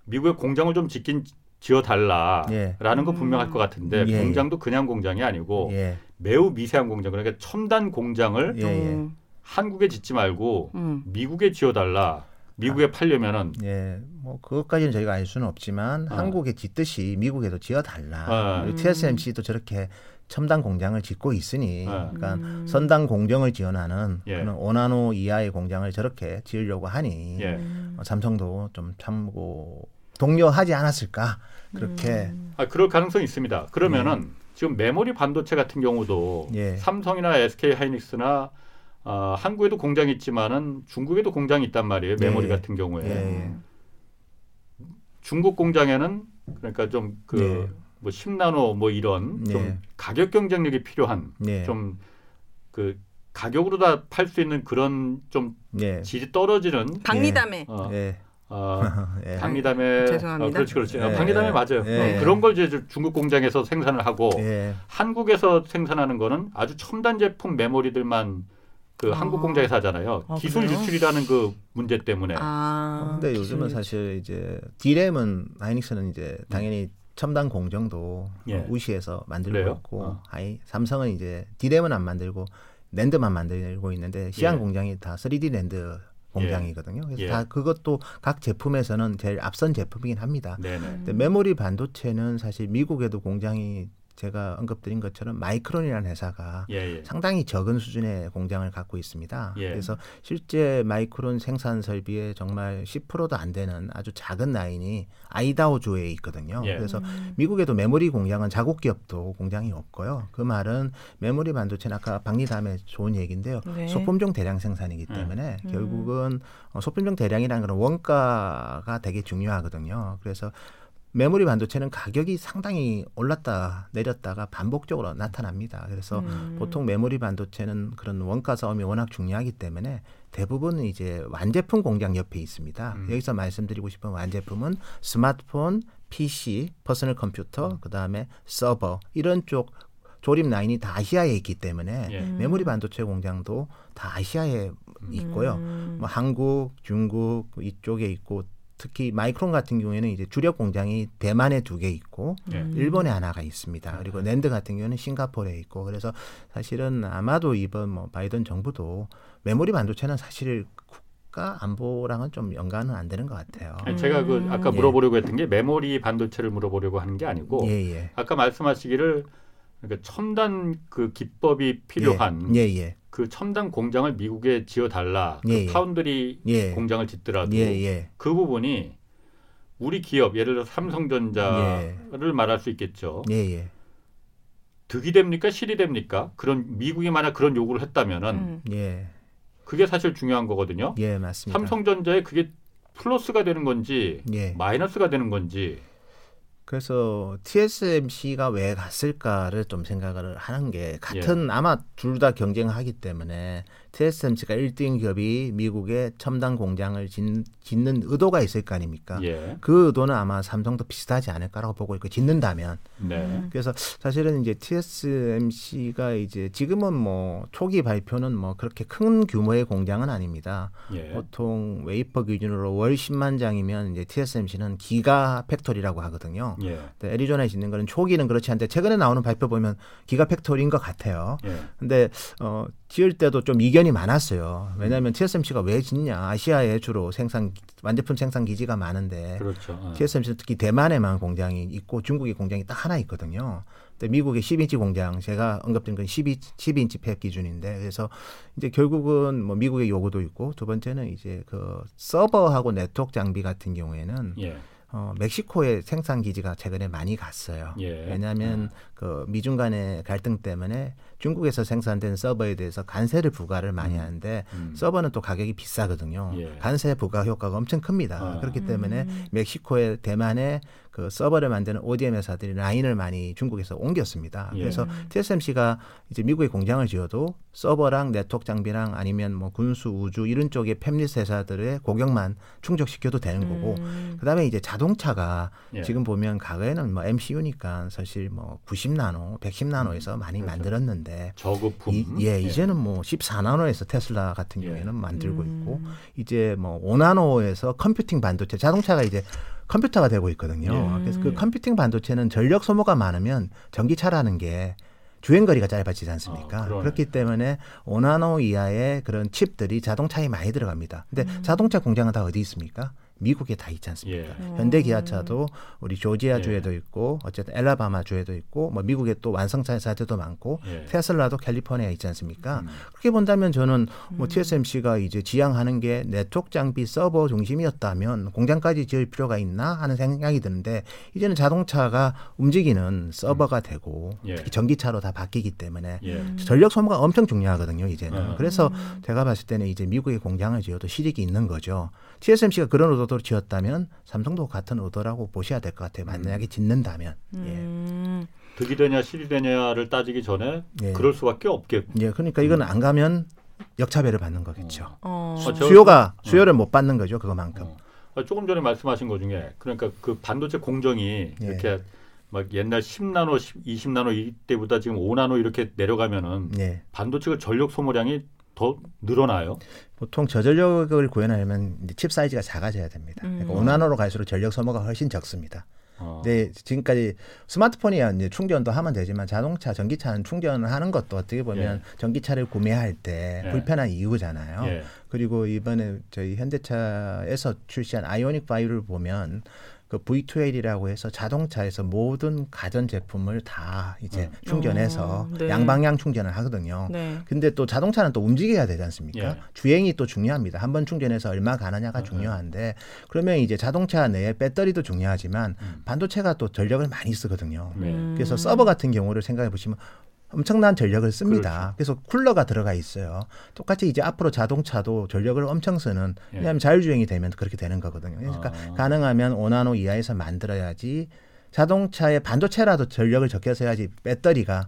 미국의 공장을 좀 짓긴 지어 달라라는 거 분명할 것 같은데 음. 공장도 그냥 공장이 아니고 매우 미세한 공장 그러니까 첨단 공장을 한국에 짓지 말고 음. 미국에 지어 달라. 미국에 아, 팔려면은 예, 뭐 그것까지는 저희가 알 수는 없지만 어. 한국에 짓듯이 미국에도 지어달라. 어. TSMC도 저렇게 첨단 공장을 짓고 있으니, 어. 그러니까 음. 선단 공정을 지원하는 예. 그런 오나노 이하의 공장을 저렇게 지으려고 하니 예. 어, 삼성도 좀 참고 동료하지 않았을까 그렇게. 음. 아 그럴 가능성이 있습니다. 그러면은 예. 지금 메모리 반도체 같은 경우도 예. 삼성이나 SK 하이닉스나 어, 한국에도 공장이 있지만은 중국에도 공장이 있단 말이에요. 네. 메모리 같은 경우에. 네. 중국 공장에는 그러니까 좀그 네. 뭐 10나노 뭐 이런 네. 좀 가격 경쟁력이 필요한 네. 좀그 가격으로 다 팔 수 있는 그런 좀 네. 질이 떨어지는 박리다매 어, 어, 예. 박리다매 죄송합니다. 어, 그렇지 그렇지 예. 박리다매 맞아요. 예. 어, 그런 걸 이제 중국 공장에서 생산을 하고 한국에서 생산하는 거는 아주 첨단 제품 메모리들만 그 아. 한국 공장에서 하잖아요. 아, 기술 그래요? 유출이라는 그 문제 때문에. 아, 근데 요즘은 사실 이제 DRAM은 하이닉스는 이제 당연히 첨단 공정도 예. 우시에서 만들고 그래요? 있고 어. 하이 삼성은 이제 DRAM은 안 만들고 NAND만 만들고 있는데 시안 예. 공장이 다 3D 랜드 공장이거든요. 그래서 예. 다 그것도 각 제품에서는 제일 앞선 제품이긴 합니다. 네네. 근데 메모리 반도체는 사실 미국에도 공장이 제가 언급드린 것처럼 마이크론이라는 회사가 예, 예. 상당히 적은 수준의 공장을 갖고 있습니다. 예. 그래서 실제 마이크론 생산 설비에 정말 10%도 안 되는 아주 작은 라인이 아이다호주에 있거든요. 예. 그래서 미국에도 메모리 공장은 자국 기업도 공장이 없고요. 그 말은 메모리 반도체는 아까 박리다매 좋은 얘기인데요. 네. 소품종 대량 생산이기 음. 때문에 음. 결국은 어, 소품종 대량이라는 그런 원가가 되게 중요하거든요. 그래서 메모리 반도체는 가격이 상당히 올랐다 내렸다가 반복적으로 나타납니다. 그래서 음. 보통 메모리 반도체는 그런 원가 싸움이 워낙 중요하기 때문에 대부분 이제 완제품 공장 옆에 있습니다. 음. 여기서 말씀드리고 싶은 완제품은 스마트폰, PC, 퍼스널 컴퓨터, 음. 그다음에 서버 이런 쪽 조립 라인이 다 아시아에 있기 때문에 예. 메모리 반도체 공장도 다 아시아에 있고요. 음. 뭐 한국, 중국 이쪽에 있고 특히 마이크론 같은 경우에는 이제 주력 공장이 대만에 두 개 있고 네. 일본에 하나가 있습니다. 그리고 낸드 같은 경우는 싱가포르에 있고 그래서 사실은 아마도 이번 뭐 바이든 정부도 메모리 반도체는 사실 국가 안보랑은 좀 연관은 안 되는 것 같아요. 아니, 제가 그 음. 아까 물어보려고 했던 게 메모리 반도체를 물어보려고 하는 게 아니고 예, 예. 아까 말씀하시기를 그러니까 첨단 그 기법이 필요한 예, 예, 예. 그 첨단 공장을 미국에 지어 달라. 그 예, 그 파운드리 예. 공장을 짓더라도 예, 그 부분이 우리 기업 예를 들어 삼성전자를 말할 수 있겠죠. 득이 됩니까 실이 됩니까? 그런 미국이 만약 그런 요구를 했다면은 음. 그게 사실 중요한 거거든요. 예, 맞습니다. 삼성전자에 그게 플러스가 되는 건지 마이너스가 되는 건지 그래서 TSMC가 왜 갔을까를 좀 생각을 하는 게 같은 예. 아마 둘 다 경쟁하기 때문에 TSMC가 1등 기업이 미국에 첨단 공장을 짓, 는 의도가 있을 거 아닙니까? 예. 그 의도는 아마 삼성도 비슷하지 않을까라고 보고 있고 짓는다면. 네. 그래서 사실은 이제 TSMC가 이제 지금은 뭐 초기 발표는 뭐 그렇게 큰 규모의 공장은 아닙니다. 예. 보통 웨이퍼 기준으로 월 10만 장이면 이제 TSMC는 giga factory라고 하거든요. 예. 애리조나에 짓는 거는 초기는 그렇지 않은데 최근에 나오는 발표 보면 giga factory인 것 같아요. 예. 근데 어 지을 때도 좀 이견이 많았어요. 왜냐하면 TSMC가 왜 짓냐? 아시아에 주로 생산 완제품 생산 기지가 많은데 그렇죠. 어. TSMC는 특히 대만에만 공장이 있고 중국에 공장이 딱 하나 있거든요. 근데 미국의 10인치 공장 제가 언급된 건 12, 12인치 fab 기준인데 그래서 이제 결국은 뭐 미국의 요구도 있고 두 번째는 이제 그 서버하고 네트워크 장비 같은 경우에는 예. 어, 멕시코의 생산 기지가 최근에 많이 갔어요. 예. 왜냐하면 아. 그 미중 간의 갈등 때문에 중국에서 생산된 서버에 대해서 관세를 부과를 많이 음. 하는데 음. 서버는 또 가격이 비싸거든요. 예. 관세 부과 효과가 엄청 큽니다. 아. 그렇기 때문에 음. 멕시코의 대만의 그 서버를 만드는 ODM 회사들이 라인을 많이 중국에서 옮겼습니다. 예. 그래서 TSMC가 이제 미국에 공장을 지어도 서버랑 네트워크 장비랑 아니면 뭐 군수 우주 이런 쪽의 팹리스 회사들의 고객만 충족시켜도 되는 거고 음. 그다음에 이제 자동차가 예. 지금 보면 과거에는 뭐 MCU니까 사실 뭐 90나노, 110나노에서 음. 많이 그렇죠. 만들었는데 저급품 이, 예, 예, 이제는 뭐 14나노에서 테슬라 같은 예. 경우에는 만들고 음. 있고 이제 뭐 5나노에서 컴퓨팅 반도체 자동차가 이제 컴퓨터가 되고 있거든요. 음. 그래서 그 컴퓨팅 반도체는 전력 소모가 많으면 전기차라는 게 주행 거리가 짧아지지 않습니까? 아, 그렇기 때문에 5나노 이하의 그런 칩들이 자동차에 많이 들어갑니다. 근데 음. 자동차 공장은 다 어디 있습니까? 미국에 다 있지 않습니까? 예. 현대 기아차도 우리 조지아 주에도 예. 있고 어쨌든 앨라배마 주에도 있고 뭐 미국에 또 완성차 회사들도 많고 예. 테슬라도 캘리포니아에 있지 않습니까? 음. 그렇게 본다면 저는 뭐 음. TSMC가 이제 지향하는 게 네트워크 장비 서버 중심이었다면 공장까지 지을 필요가 있나 하는 생각이 드는데 이제는 자동차가 움직이는 서버가 음. 되고 예. 특히 전기차로 다 바뀌기 때문에 예. 전력 소모가 엄청 중요하거든요 이제는 어. 그래서 음. 제가 봤을 때는 이제 미국의 공장을 지어도 실익이 있는 거죠. TSMC가 그런 의도로 지었다면 삼성도 같은 의도라고 보셔야 될 것 같아요. 만약에 음. 짓는다면. 예. 음. 득이 되냐 실이 되냐를 따지기 전에 예. 그럴 수밖에 없겠고. 예, 그러니까 이건 안 가면 역차별을 받는 거겠죠. 어. 수, 어. 수요가 어. 수요를 못 받는 거죠 그거만큼. 어. 아, 조금 전에 말씀하신 것 중에 그러니까 그 반도체 공정이 예. 이렇게 막 옛날 10나노, 20나노 이때보다 지금 5나노 이렇게 내려가면은 예. 반도체가 전력 소모량이 더 늘어나요? 보통 저전력을 구현하려면 칩 사이즈가 작아져야 됩니다. 음. 그러니까 5나노로 갈수록 전력 소모가 훨씬 적습니다. 어. 근데 지금까지 스마트폰이야 이제 충전도 하면 되지만 자동차, 전기차는 충전을 하는 것도 어떻게 보면 예. 전기차를 구매할 때 예. 불편한 이유잖아요. 예. 그리고 이번에 저희 현대차에서 출시한 아이오닉 5를 보면 그 V2L이라고 해서 자동차에서 모든 가전 제품을 다 이제 어. 충전해서 어, 네. 양방향 충전을 하거든요. 네. 근데 또 자동차는 또 움직여야 되지 않습니까? 예. 주행이 또 중요합니다. 한 번 충전해서 얼마 가느냐가 어, 중요한데 그러면 이제 자동차 내에 배터리도 중요하지만 음. 반도체가 또 전력을 많이 쓰거든요. 네. 그래서 서버 같은 경우를 생각해 보시면 엄청난 전력을 씁니다. 그렇죠. 그래서 쿨러가 들어가 있어요. 똑같이 이제 앞으로 자동차도 전력을 엄청 쓰는 예. 왜냐하면 자율주행이 되면 그렇게 되는 거거든요. 그러니까 아. 가능하면 5나노 이하에서 만들어야지 자동차의 반도체라도 전력을 적게 써야지 배터리가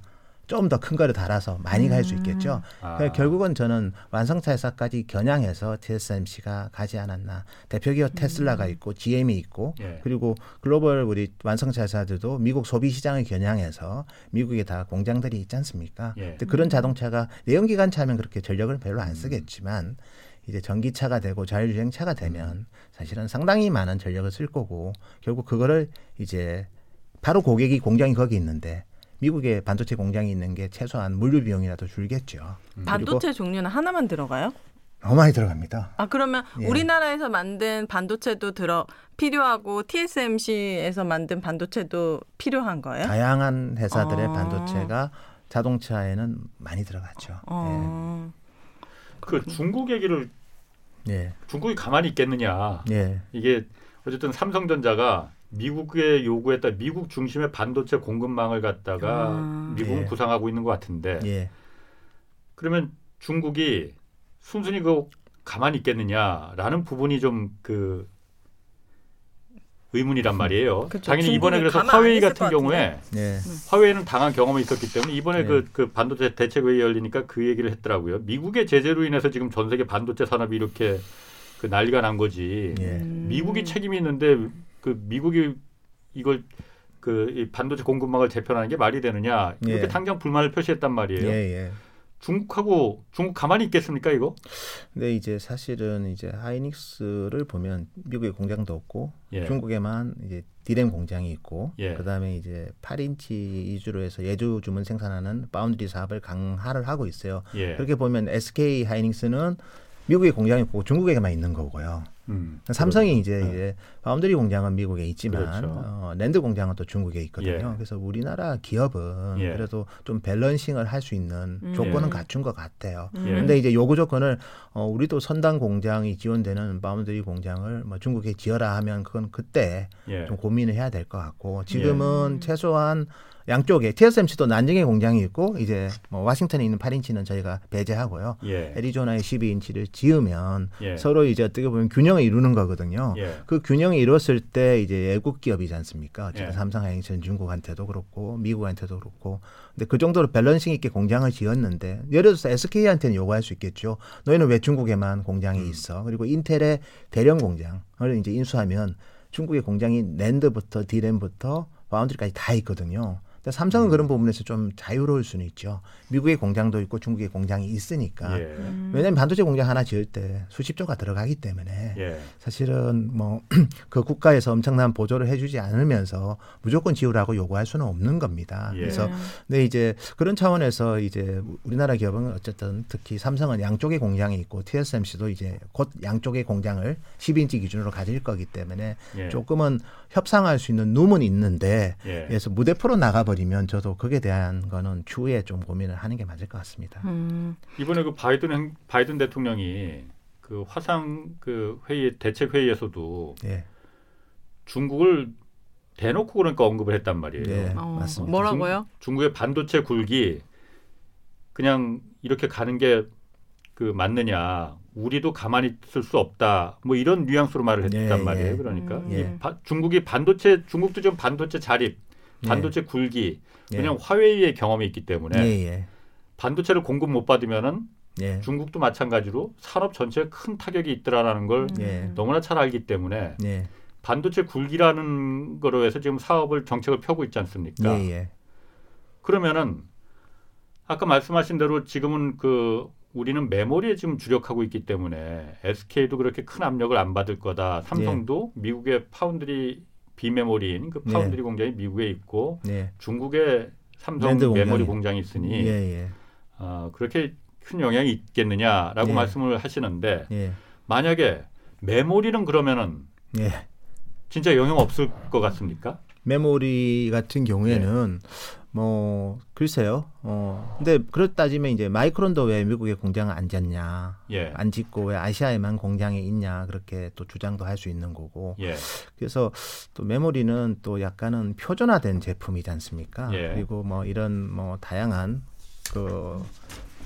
좀 더 큰 거를 달아서 많이 갈 수 있겠죠. 음. 아. 그러니까 결국은 저는 완성차 회사까지 겨냥해서 TSMC가 가지 않았나. 대표 기업 테슬라가 음. 있고 GM이 있고 예. 그리고 글로벌 우리 완성차 회사들도 미국 소비 시장을 겨냥해서 미국에 다 공장들이 있지 않습니까? 예. 근데 그런 자동차가 내연기관 차면 그렇게 전력을 별로 안 음. 쓰겠지만 이제 전기차가 되고 자율주행차가 되면 사실은 상당히 많은 전력을 쓸 거고 결국 그거를 이제 바로 고객이 공장이 거기 있는데 미국에 반도체 공장이 있는 게 최소한 물류 비용이라도 줄겠죠. 음. 반도체 종류는 하나만 들어가요? 너무 많이 들어갑니다. 아 그러면 예. 우리나라에서 만든 반도체도 들어 필요하고 TSMC에서 만든 반도체도 필요한 거예요? 다양한 회사들의 어. 반도체가 자동차에는 많이 들어갔죠. 어. 예. 그 중국 얘기를 예. 중국이 가만히 있겠느냐? 예. 이게 어쨌든 삼성전자가 미국의 요구에 따라 미국 중심의 반도체 공급망을 갖다가 아, 미국은 예. 구상하고 있는 것 같은데 예. 그러면 중국이 순순히 그 가만히 있겠느냐라는 부분이 좀 그 의문이란 말이에요. 그쵸, 당연히 이번에 그래서 화웨이 같은 경우에 예. 화웨이는 당한 경험이 있었기 때문에 이번에 그, 그 반도체 대책 회의 열리니까 그 얘기를 했더라고요. 미국의 제재로 인해서 지금 전 세계 반도체 산업이 이렇게 그 난리가 난 거지. 예. 미국이 책임이 있는데 그 미국이 이걸 그이 반도체 공급망을 재편하는 게 말이 되느냐 이렇게 예. 당장 불만을 표시했단 말이에요. 예, 예. 중국하고 중국 가만히 있겠습니까 이거? 근데 이제 사실은 이제 하이닉스를 보면 미국에 공장도 없고 예. 중국에만 이제 디램 공장이 있고 예. 그다음에 이제 8인치 위주로 해서 예주 주문 생산하는 바운드리 사업을 강화를 하고 있어요. 예. 그렇게 보면 SK 하이닉스는 미국에 공장이 없고 중국에만 있는 거고요. 음, 삼성이 그렇죠. 이제, 네. 이제 바운드리 공장은 미국에 있지만 그렇죠. 어, 랜드 공장은 또 중국에 있거든요. 예. 그래서 우리나라 기업은 예. 그래도 좀 balancing을 할 수 있는 음. 조건은 예. 갖춘 것 같아요. 음. 근데 이제 요구 조건을 어, 우리도 선단 공장이 지원되는 바운드리 공장을 뭐 중국에 지어라 하면 그건 그때 예. 좀 고민을 해야 될 것 같고 지금은 예. 최소한 양쪽에 TSMC도 난징에 공장이 있고 이제 뭐 워싱턴에 있는 8인치는 저희가 배제하고요. 예. 애리조나에 12인치를 지으면 예. 서로 이제 어떻게 보면 균형을 이루는 거거든요. 예. 그 균형을 이뤘을 때 이제 외국 기업이지 않습니까? 어쨌든 예. 삼성하이닉스는 중국한테도 그렇고 미국한테도 그렇고 근데 그 정도로 balancing 있게 공장을 지었는데 예를 들어서 SK한테는 요구할 수 있겠죠. 너희는 왜 중국에만 공장이 음. 있어? 그리고 인텔의 대령 공장을 이제 인수하면 중국의 공장이 랜드부터 디램부터 바운드리까지 다 있거든요. 삼성은 음. 그런 부분에서 좀 자유로울 수는 있죠. 미국의 공장도 있고 중국의 공장이 있으니까. 예. 음. 왜냐하면 반도체 공장 하나 지을 때 수십 조가 들어가기 때문에 예. 사실은 뭐 그 국가에서 엄청난 보조를 해주지 않으면서 무조건 지으라고 요구할 수는 없는 겁니다. 예. 그래서 근데 이제 그런 차원에서 이제 우리나라 기업은 어쨌든 특히 삼성은 양쪽의 공장이 있고 TSMC도 이제 곧 양쪽의 공장을 10인치 기준으로 가질 거기 때문에 예. 조금은 협상할 수 있는 룸은 있는데 예. 그래서 무대표로 나가 버리면 저도 거기에 대한 거는 추후에 좀 고민을 하는 게 맞을 것 같습니다. 음. 이번에 그 바이든 바이든 대통령이 그 화상 그 회의 대책 회의에서도 예. 중국을 대놓고 그러니까 언급을 했단 말이에요. 네, 어, 맞습니다. 뭐라고요? 중, 국의 반도체 굴기 그냥 이렇게 가는 게 그 맞느냐? 우리도 가만히 있을 수 없다. 뭐 이런 뉘앙스로 말을 했단 예, 말이에요. 예. 그러니까 음. 예. 바, 중국이 반도체 중국도 좀 반도체 자립, 예. 반도체 굴기 그냥 예. 화웨이의 경험이 있기 때문에 예, 반도체를 공급 못 받으면은 중국도 마찬가지로 산업 전체에 큰 타격이 있더라라는 걸 음. 너무나 잘 알기 때문에 반도체 굴기라는 거로 해서 지금 사업을 정책을 펴고 있지 않습니까? 그러면은 아까 말씀하신 대로 지금은 그 우리는 메모리에 지금 주력하고 있기 때문에 SK도 그렇게 큰 압력을 안 받을 거다. 삼성도 네. 미국의 파운드리 비메모리인 그 파운드리 네. 공장이 미국에 있고 네. 중국에 삼성 메모리 공장이 있으니 예, 예. 어, 그렇게 큰 영향이 있겠느냐라고 네. 말씀을 하시는데 예. 만약에 메모리는 그러면은 예. 진짜 영향 없을 것 같습니까? 메모리 같은 경우에는 뭐 글쎄요. 어 근데 그렇 따지면 이제 마이크론도 왜 미국에 공장을 안 짓냐, 예. 안 짓고 왜 아시아에만 공장이 있냐 그렇게 또 주장도 할 수 있는 거고. 예. 그래서 또 메모리는 또 약간은 표준화된 제품이지 않습니까? 예. 그리고 뭐 이런 뭐 다양한 그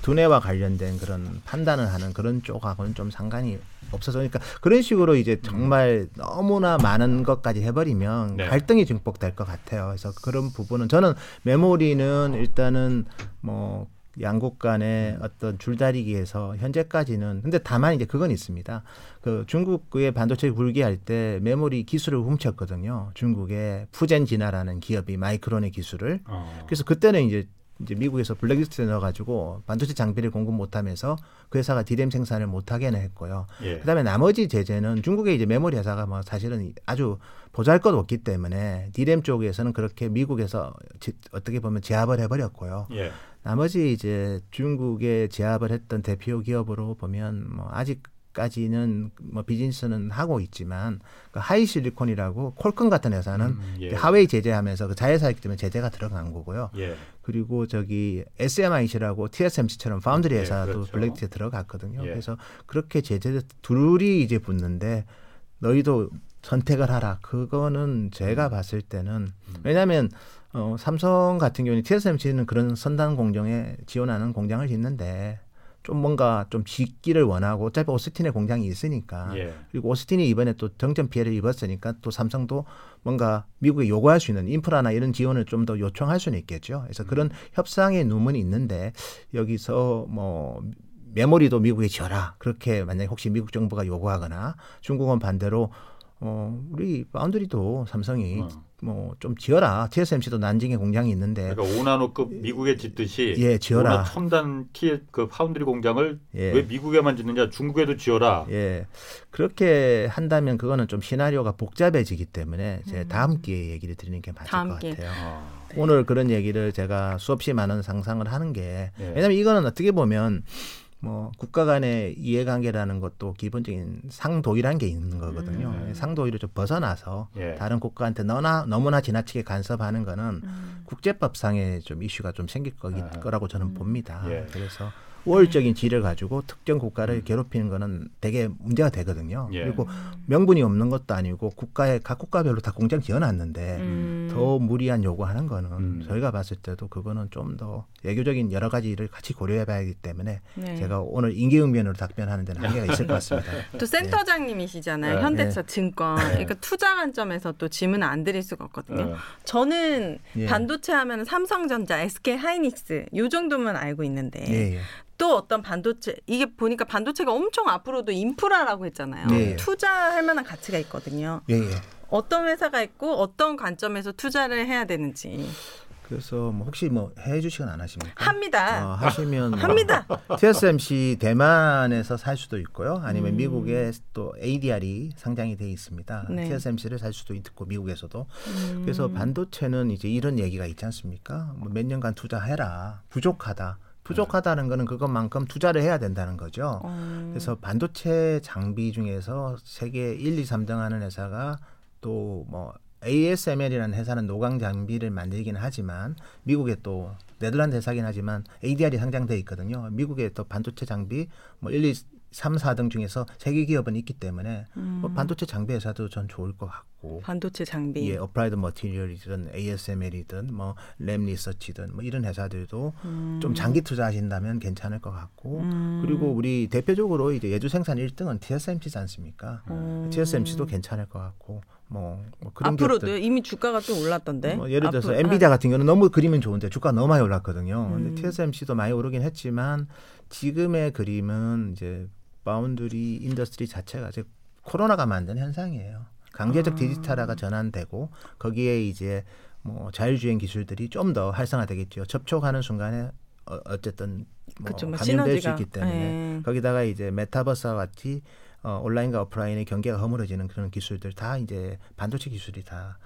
두뇌와 관련된 그런 판단을 하는 그런 쪽하고는 좀 상관이 없어서 그러니까 그런 식으로 이제 정말 너무나 많은 것까지 해버리면 네. 갈등이 증폭될 것 같아요. 그래서 그런 부분은 저는 메모리는 일단은 뭐 양국 간의 어떤 줄다리기에서 현재까지는 근데 다만 이제 그건 있습니다. 그 중국의 반도체 굴기할 때 메모리 기술을 훔쳤거든요. 중국의 푸젠지나라는 기업이 마이크론의 기술을. 어. 그래서 그때는 이제 이제 미국에서 블랙리스트에 넣어가지고 반도체 장비를 공급 못하면서 그 회사가 디램 생산을 못하게는 했고요. 예. 그다음에 나머지 제재는 중국의 이제 메모리 회사가 뭐 사실은 아주 보잘 것 없기 때문에 디램 쪽에서는 그렇게 미국에서 지, 어떻게 보면 제압을 해버렸고요. 예. 나머지 이제 중국에 제압을 했던 대표 기업으로 보면 뭐 아직 까지는 뭐 비즈니스는 하고 있지만 그 하이실리콘이라고 퀄컴 같은 회사는 음, 예. 화웨이 제재하면서 그 자회사이기 때문에 제재가 들어간 거고요. 예. 그리고 저기 SMIC라고 TSMC처럼 파운드리 예, 회사도 예, 그렇죠. 블랙리스트에 들어갔거든요. 예. 그래서 그렇게 제재 둘이 이제 붙는데 너희도 선택을 하라. 그거는 제가 음. 봤을 때는 음. 왜냐하면 어, 삼성 같은 경우는 TSMC는 그런 선단 공정에 지원하는 공장을 짓는데 좀 뭔가 좀 짓기를 원하고 어차피 오스틴의 공장이 있으니까 예. 그리고 오스틴이 이번에 또 정전 피해를 입었으니까 또 삼성도 뭔가 미국에 요구할 수 있는 인프라나 이런 지원을 좀 더 요청할 수는 있겠죠. 그래서 음. 그런 협상의 누문이 있는데 여기서 뭐 메모리도 미국에 지어라 그렇게 만약에 혹시 미국 정부가 요구하거나 중국은 반대로 어 우리 foundry도 삼성이 어. 뭐 좀 지어라. TSMC도 난징에 공장이 있는데. 그러니까 오나노급 미국에 짓듯이. 예, 지어라. 첨단 티, 그 파운드리 공장을 예. 왜 미국에만 짓느냐? 중국에도 지어라. 예. 그렇게 한다면 그거는 좀 시나리오가 복잡해지기 때문에 제 음. 다음 기회에 얘기를 드리는 게 맞을 것 기회. 같아요. 아. 오늘 그런 얘기를 제가 수없이 많은 상상을 하는 게 예. 왜냐하면 이거는 어떻게 보면 뭐 국가 간의 이해관계라는 것도 기본적인 상도의라는 게 있는 거거든요. 음. 상도의를 좀 벗어나서 예. 다른 국가한테 너나 너무나 지나치게 간섭하는 거는 음. 국제법상의 좀 이슈가 좀 생길 거, 아. 거라고 저는 음. 봅니다. 예. 그래서 우월적인 지를 가지고 특정 국가를 음. 괴롭히는 거는 되게 문제가 되거든요. 예. 그리고 명분이 없는 것도 아니고 국가에 각 국가별로 다 공장 지어놨는데 음. 더 무리한 요구하는 거는 음. 저희가 봤을 때도 그거는 좀 더 외교적인 여러 가지 일을 같이 고려해봐야 하기 때문에 네. 제가 오늘 인계응변으로 답변하는 데는 한계가 있을 것 같습니다. 또 센터장님이시잖아요. 네. 현대차 네. 증권. 네. 그러니까 투자 관점에서 또 질문을 안 드릴 수가 없거든요. 네. 저는 예. 반도체 하면 삼성전자, SK 하이닉스 요 정도만 알고 있는데 예, 예. 또 어떤 반도체 이게 보니까 반도체가 엄청 앞으로도 인프라라고 했잖아요. 네. 투자할 만한 가치가 있거든요. 예, 예. 어떤 회사가 있고 어떤 관점에서 투자를 해야 되는지. 그래서 뭐 혹시 뭐 해주 시간 안 하십니까? 합니다. 어, 하시면 뭐 합니다. TSMC 대만에서 살 수도 있고요. 아니면 음. 미국에 또 ADR이 상장이 돼 있습니다. 네. TSMC를 살 수도 있고 미국에서도. 음. 그래서 반도체는 이제 이런 얘기가 있지 않습니까? 뭐 몇 년간 투자해라. 부족하다. 부족하다는 거는 그것만큼 투자를 해야 된다는 거죠. 음. 그래서 반도체 장비 중에서 세계 1, 2, 3등 하는 회사가 또 뭐 ASML이라는 회사는 노광 장비를 만들긴 하지만 미국에 또 네덜란드 회사긴 하지만 ADR이 상장돼 있거든요. 미국에 또 반도체 장비 뭐 1, 2, 3, 4등 중에서 세 개 기업은 있기 때문에 뭐 음. 뭐 반도체 장비 회사도 전 좋을 것 같고 반도체 장비 예, 어플라이드 머티리얼이든 ASML이든 뭐 램 리서치든 뭐 이런 회사들도 음. 좀 장기 투자하신다면 괜찮을 것 같고 음. 그리고 우리 대표적으로 이제 외주 생산 1등은 TSMC지 않습니까? 음. TSMC도 괜찮을 것 같고 뭐, 뭐 그런 앞으로도 이미 주가가 좀 올랐던데. 뭐 예를 들어서 앞으로, 엔비디아 아. 같은 경우는 너무 그림은 좋은데 주가 너무 많이 올랐거든요. 음. 근데 TSMC도 많이 오르긴 했지만 지금의 그림은 이제 foundry industry 자체가 이제 코로나가 만든 현상이에요. 강제적 아. 디지털화가 전환되고 거기에 이제 뭐 자율주행 기술들이 좀 더 활성화되겠죠. 접촉하는 순간에 어, 어쨌든 뭐 그쵸, 뭐 감염될 수 있기 때문에 네. 거기다가 이제 메타버스와 같이 어, 온라인과 오프라인의 경계가 허물어지는 그런 기술들 다 이제 반도체 기술이 다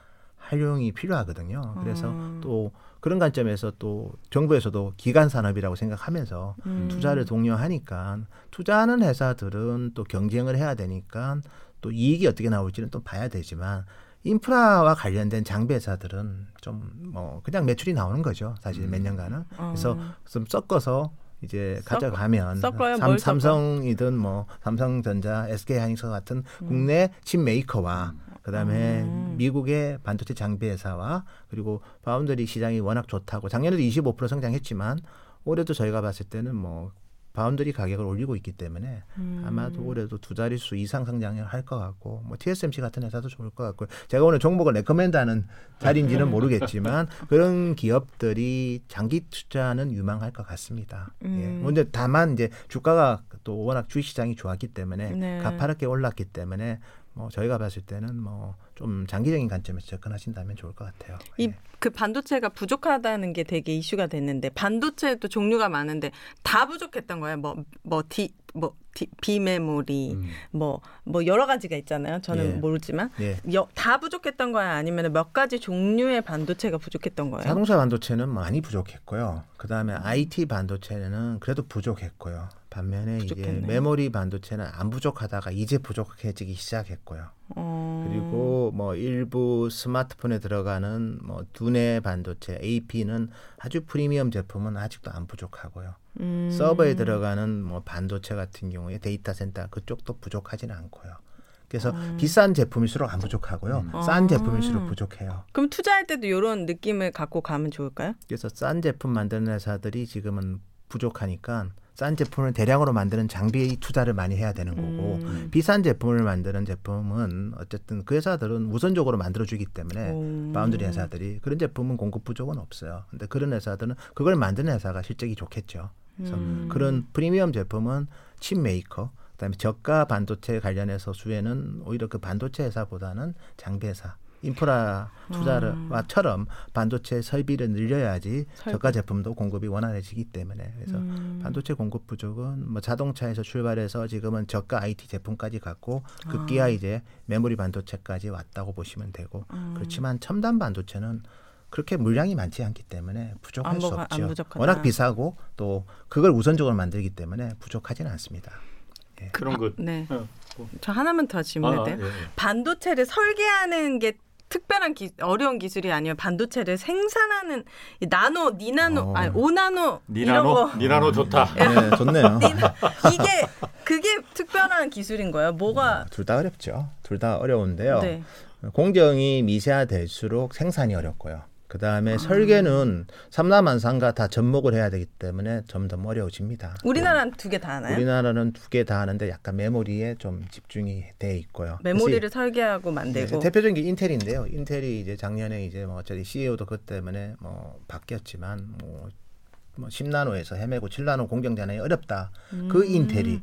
활용이 필요하거든요. 그래서 음. 또 그런 관점에서 또 정부에서도 기간 산업이라고 생각하면서 음. 투자를 독려하니까 투자하는 회사들은 또 경쟁을 해야 되니까 또 이익이 어떻게 나올지는 또 봐야 되지만 인프라와 관련된 장비 회사들은 좀 뭐 그냥 매출이 나오는 거죠. 사실 몇 년간은. 그래서 어. 좀 섞어서 이제 가져가면 삼, 삼성이든 뭐 삼성전자, SK 하이닉스 같은 음. 국내 칩 메이커와 음. 그다음에 음. 미국의 반도체 장비 회사와 그리고 바운더리 시장이 워낙 좋다고 작년에도 25% 성장했지만 올해도 저희가 봤을 때는 뭐 바운더리 가격을 올리고 있기 때문에 음. 아마도 올해도 두 자릿수 이상 성장을 할 것 같고 뭐 TSMC 같은 회사도 좋을 것 같고 제가 오늘 종목을 recommend하는 자리인지는 모르겠지만 그런 기업들이 장기 투자는 유망할 것 같습니다. 예. 음. 예. 먼저 다만 이제 주가가 또 워낙 주식 시장이 좋았기 때문에 네. 가파르게 올랐기 때문에 뭐 저희가 봤을 때는 뭐 좀 장기적인 관점에서 접근하신다면 좋을 것 같아요. 이그 예. 반도체가 부족하다는 게 되게 이슈가 됐는데 반도체도 종류가 많은데 다 부족했던 거예요. 뭐뭐 디 뭐 비메모리 음. 뭐, 뭐 여러 가지가 있잖아요. 저는 예. 모르지만 예. 여, 다 부족했던 거야 아니면 몇 가지 종류의 반도체가 부족했던 거예요. 자동차 반도체는 많이 부족했고요. 그다음에 IT 반도체는 그래도 부족했고요. 반면에 부족했네요. 이제 메모리 반도체는 안 부족하다가 이제 부족해지기 시작했고요. 어... 그리고 뭐 일부 스마트폰에 들어가는 뭐 두뇌 반도체 AP는 아주 프리미엄 제품은 아직도 안 부족하고요. 음... 서버에 들어가는 뭐 반도체 같은 경우에 데이터 센터 그쪽도 부족하지는 않고요. 그래서 음. 비싼 제품일수록 안 부족하고요. 음. 싼 제품일수록 부족해요. 그럼 투자할 때도 이런 느낌을 갖고 가면 좋을까요? 그래서 싼 제품 만드는 회사들이 지금은 부족하니까 싼 제품을 대량으로 만드는 장비에 투자를 많이 해야 되는 거고 음. 비싼 제품을 만드는 제품은 어쨌든 그 회사들은 우선적으로 만들어주기 때문에 오. 바운드리 회사들이 그런 제품은 공급 부족은 없어요. 근데 그런 회사들은 그걸 만드는 회사가 실적이 좋겠죠. 그래서 음. 그런 프리미엄 제품은 칩 메이커 그다음에 저가 반도체 관련해서 수혜는 오히려 그 반도체 회사보다는 장비 회사 인프라 투자를처럼 음. 반도체 설비를 늘려야지 설비. 저가 제품도 공급이 원활해지기 때문에 그래서 음. 반도체 공급 부족은 뭐 자동차에서 출발해서 지금은 저가 IT 제품까지 갔고 급기야 아. 이제 메모리 반도체까지 왔다고 보시면 되고 음. 그렇지만 첨단 반도체는 그렇게 물량이 많지 않기 때문에 부족할 수 없죠. 워낙 비싸고 또 그걸 우선적으로 만들기 때문에 부족하지는 않습니다. 예. 그런 것. 네. 어, 뭐. 저 하나만 더 질문해도 아, 예, 예. 반도체를 설계하는 게 특별한 기, 어려운 기술이 아니에요. 반도체를 생산하는 나노, 니나노, 어. 아니 오나노, 니나노, 니나노 좋다. 네, 좋네요. 니나, 이게 그게 특별한 기술인 거예요. 뭐가 어, 둘다 어렵죠. 둘 다 어려운데요. 네. 공정이 미세화될수록 생산이 어렵고요. 그 다음에 아. 설계는 삼남한상가 다 접목을 해야 되기 때문에 점점 어려워집니다. 우리나라는 두 개 다 하나요? 우리나라는 두 개 다 하는데 약간 메모리에 좀 집중이 돼 있고요. 메모리를 설계하고 만들고. 네, 대표적인 게 인텔인데요. 인텔이 이제 작년에 이제 뭐 어차피 CEO도 그 때문에 뭐 바뀌었지만 뭐, 뭐 10나노에서 헤매고 7나노 공정 전환이 어렵다. 그 음. 그 인텔이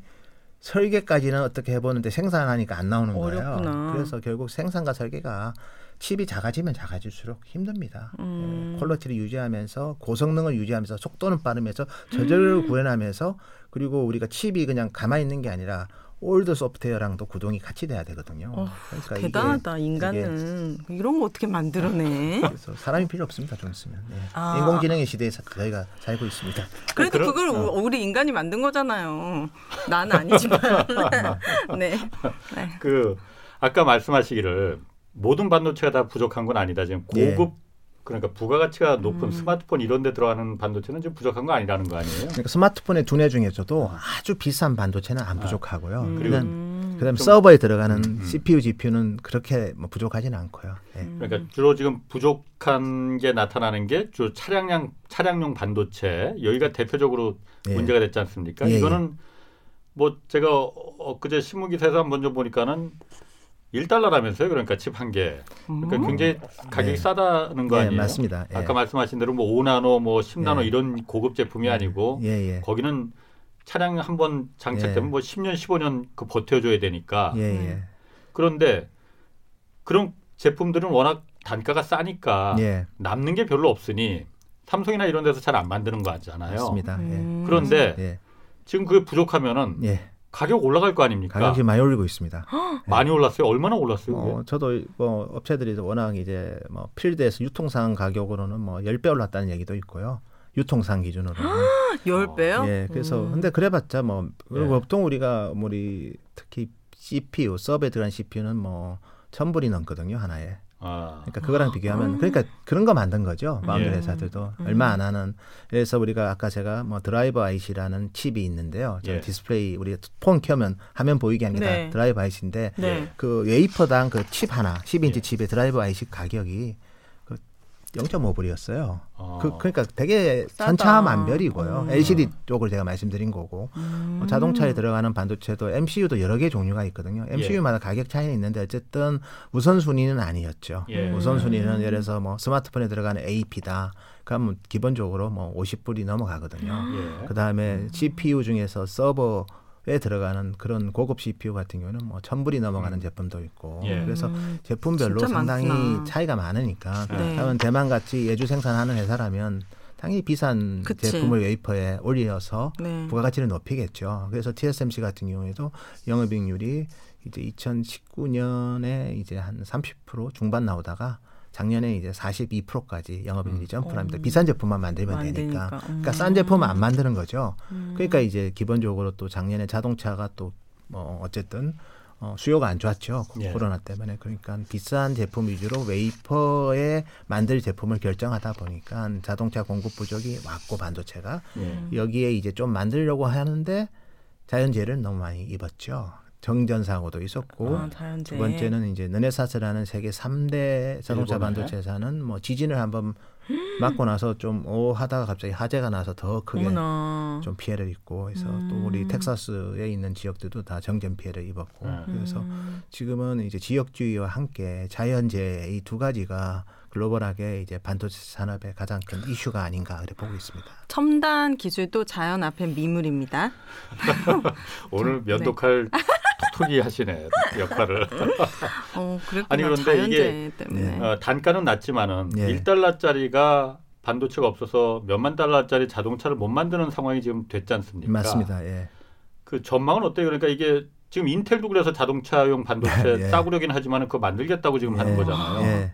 설계까지는 어떻게 해보는데 생산하니까 안 나오는 어렵구나. 거예요. 그래서 결국 생산과 설계가 칩이 작아지면 작아질수록 힘듭니다. 음. 예, quality를 유지하면서 고성능을 유지하면서 속도는 빠르면서 저전력을 음. 구현하면서 그리고 우리가 칩이 그냥 가만히 있는 게 아니라 old 소프트웨어랑도 구동이 같이 돼야 되거든요. 어, 그러니까 대단하다 인간은 이런 거 어떻게 만들어내? 그래서 사람이 필요 없습니다. 좀 있으면 네. 아. 인공지능의 시대에서 저희가 살고 있습니다. 그래도 그 그걸 어. 우리 인간이 만든 거잖아요. 나는 아니지만. 네. 네. 그 아까 말씀하시기를 모든 반도체가 다 부족한 건 아니다. 지금 예. 고급 예. 그러니까 부가가치가 높은 음. 스마트폰 이런 데 들어가는 반도체는 좀 부족한 거 아니라는 거 아니에요? 그러니까 스마트폰의 두뇌 중에서도 아주 비싼 반도체는 안 아. 부족하고요. 음. 그다음, 그다음 서버에 들어가는 음, 음. CPU, GPU는 그렇게 뭐 부족하지는 않고요. 예. 그러니까 주로 지금 부족한 게 나타나는 게주 차량용 차량용 반도체 여기가 대표적으로 예. 문제가 됐지 않습니까? 예, 이거는 예. 뭐 제가 엊그제 신문 기사에서 한번 좀 보니까는 1달러라면서요. 그러니까 칩 한 개. 그러니까 음. 굉장히 가격이 네. 싸다는 거 네, 아니에요? 맞습니다. 예. 아까 말씀하신 대로 뭐 5나노, 뭐 10나노 예. 이런 고급 제품이 예. 아니고 예, 예. 거기는 차량 한 번 장착되면 뭐 10년, 15년 그 버텨줘야 되니까. 그런데 그런 제품들은 워낙 단가가 싸니까 남는 게 별로 없으니 삼성이나 이런 데서 잘 안 만드는 거 같잖아요. 맞습니다. 음. 그런데 지금 그게 부족하면은 가격 올라갈 거 아닙니까? 가격이 많이 올리고 있습니다. 많이 올랐어요? 얼마나 올랐어요? 어, 저도 뭐 업체들이 워낙 이제 뭐 필드에서 유통상 가격으로는 뭐 10배 올랐다는 얘기도 있고요. 유통상 기준으로. 10배요? 예. 그래서 음. 근데 그래 봤자 뭐 네. 보통 우리가 우리 특히 CPU 서버에 들어간 CPU는 뭐 천불이 넘거든요, 하나에. 아. 그러니까 그거랑 비교하면 아. 그러니까 그런 거 만든 거죠. 마운드 예. 회사들도 음. 얼마 안 하는. 그래서 우리가 아까 제가 뭐 driver IC라는 칩이 있는데요. 저 예. 디스플레이 우리 폰 켜면 화면 보이게 하는 게 네. driver IC인데 네. 그 웨이퍼당 그 칩 하나 10인치 예. 칩의 driver IC 가격이 0.5불이었어요. 아. 그, 그러니까 되게 천차만별이고요. 음. LCD 쪽을 제가 말씀드린 거고 음. 뭐 자동차에 들어가는 반도체도 MCU도 여러 개 종류가 있거든요. MCU마다 예. 가격 차이는 있는데 어쨌든 우선순위는 아니었죠. 예. 우선순위는 예를 들어서 뭐 스마트폰에 들어가는 AP다. 그러면 기본적으로 뭐 50불이 넘어가거든요. 예. 그 다음에 CPU 중에서 서버 에 들어가는 그런 고급 CPU 같은 경우는 뭐 천불이 넘어가는 음. 제품도 있고 예. 그래서 음. 제품별로 상당히 많구나. 차이가 많으니까 네. 그러면 대만 같이 예주 생산하는 회사라면 당연히 비싼 그치. 제품을 웨이퍼에 올려서 네. 부가가치를 높이겠죠. 그래서 TSMC 같은 경우에도 영업이익률이 이제 2019년에 이제 한 30% 중반 나오다가 작년에 이제 42%까지 영업이익률이 음. 점프를 합니다. 음. 비싼 제품만 만들면 만드니까. 되니까. 음. 그러니까 싼 제품은 안 만드는 거죠. 음. 그러니까 이제 기본적으로 또 작년에 자동차가 또 뭐 어쨌든 어, 수요가 안 좋았죠. 예. 코로나 때문에. 그러니까 비싼 제품 위주로 웨이퍼에 만들 제품을 결정하다 보니까 자동차 공급 부족이 왔고 반도체가 예. 여기에 이제 좀 만들려고 하는데 자연재해를 너무 많이 입었죠. 정전 사고도 있었고 아, 두 번째는 이제 르네사스라는 세계 3대 자동차 반도체 회사는 뭐 지진을 한번 맞고 나서 좀 오 하다가 갑자기 화재가 나서 더 크게 어머나. 좀 피해를 입고 해서 음. 또 우리 음. 텍사스에 있는 지역들도 다 정전 피해를 입었고 음. 그래서 지금은 이제 지역주의와 함께 자연재해 이 두 가지가 글로벌하게 이제 반도체 산업의 가장 큰 이슈가 아닌가 그래 보고 있습니다. 첨단 기술도 자연 앞에 미물입니다. 오늘 면도칼 네. 톡톡이 하시네 역할을. 어, 아니 그런데 이게 때문에. 어, 단가는 낮지만은 예. 1달러짜리가 반도체가 없어서 몇만 달러짜리 자동차를 못 만드는 상황이 지금 됐지 않습니까? 맞습니다. 예. 그 전망은 어때요? 그러니까 이게 지금 인텔도 그래서 자동차용 반도체 예. 싸구려긴 하지만은 그거 만들겠다고 지금 하는 예. 거잖아요. 예.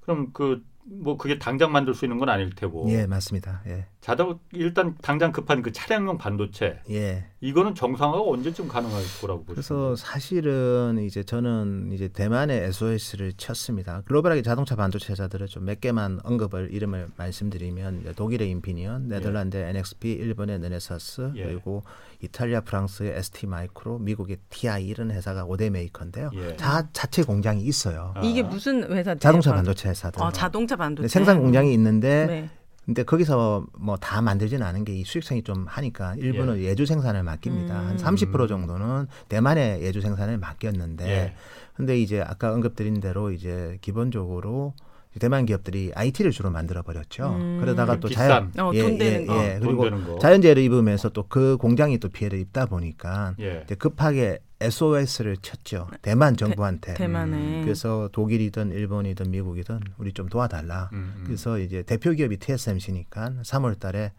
그럼 그 뭐 그게 당장 만들 수 있는 건 아닐 테고. 예, 맞습니다. 예. 자동 일단 당장 급한 그 차량용 반도체. 예. 이거는 정상화가 언제쯤 가능할 거라고 보세요? 그래서 사실은 이제 저는 이제 대만의 SOS를 쳤습니다. 글로벌하게 자동차 반도체자들을 좀 몇 개만 언급을 이름을 말씀드리면 독일의 인피니언, 네덜란드 의 예. NXP, 일본의 르네사스, 예. 그리고 이탈리아, 프랑스의 ST 마이크로, 미국의 TI 이런 회사가 5대 메이커인데요. 예. 다 자체 공장이 있어요. 아. 이게 무슨 회사? 자동차 반도체 회사들. 아, 자동차 반도체. 생산 공장이 있는데 네. 근데 거기서 뭐 다 만들지는 않은 게 이 수익성이 좀 하니까 일본은 예. 주 생산을 맡깁니다. 음. 한30% 정도는 대만의 예주 생산을 맡겼는데 예. 근데 이제 아까 언급드린 대로 이제 기본적으로 대만 기업들이 IT를 주로 만들어 버렸죠. 음. 그러다가 또 자연 어, 예, 예, 예. 그리고 자연재해를 입으면서 또 그 공장이 또 피해를 입다 보니까 예. 급하게 SOS를 쳤죠. 대만 정부한테. 대, 만에 그래서 독일이든 일본이든 미국이든 우리 좀 도와달라. 음, 음. 그래서 이제 대표 기업이 TSMC니까 3월 달에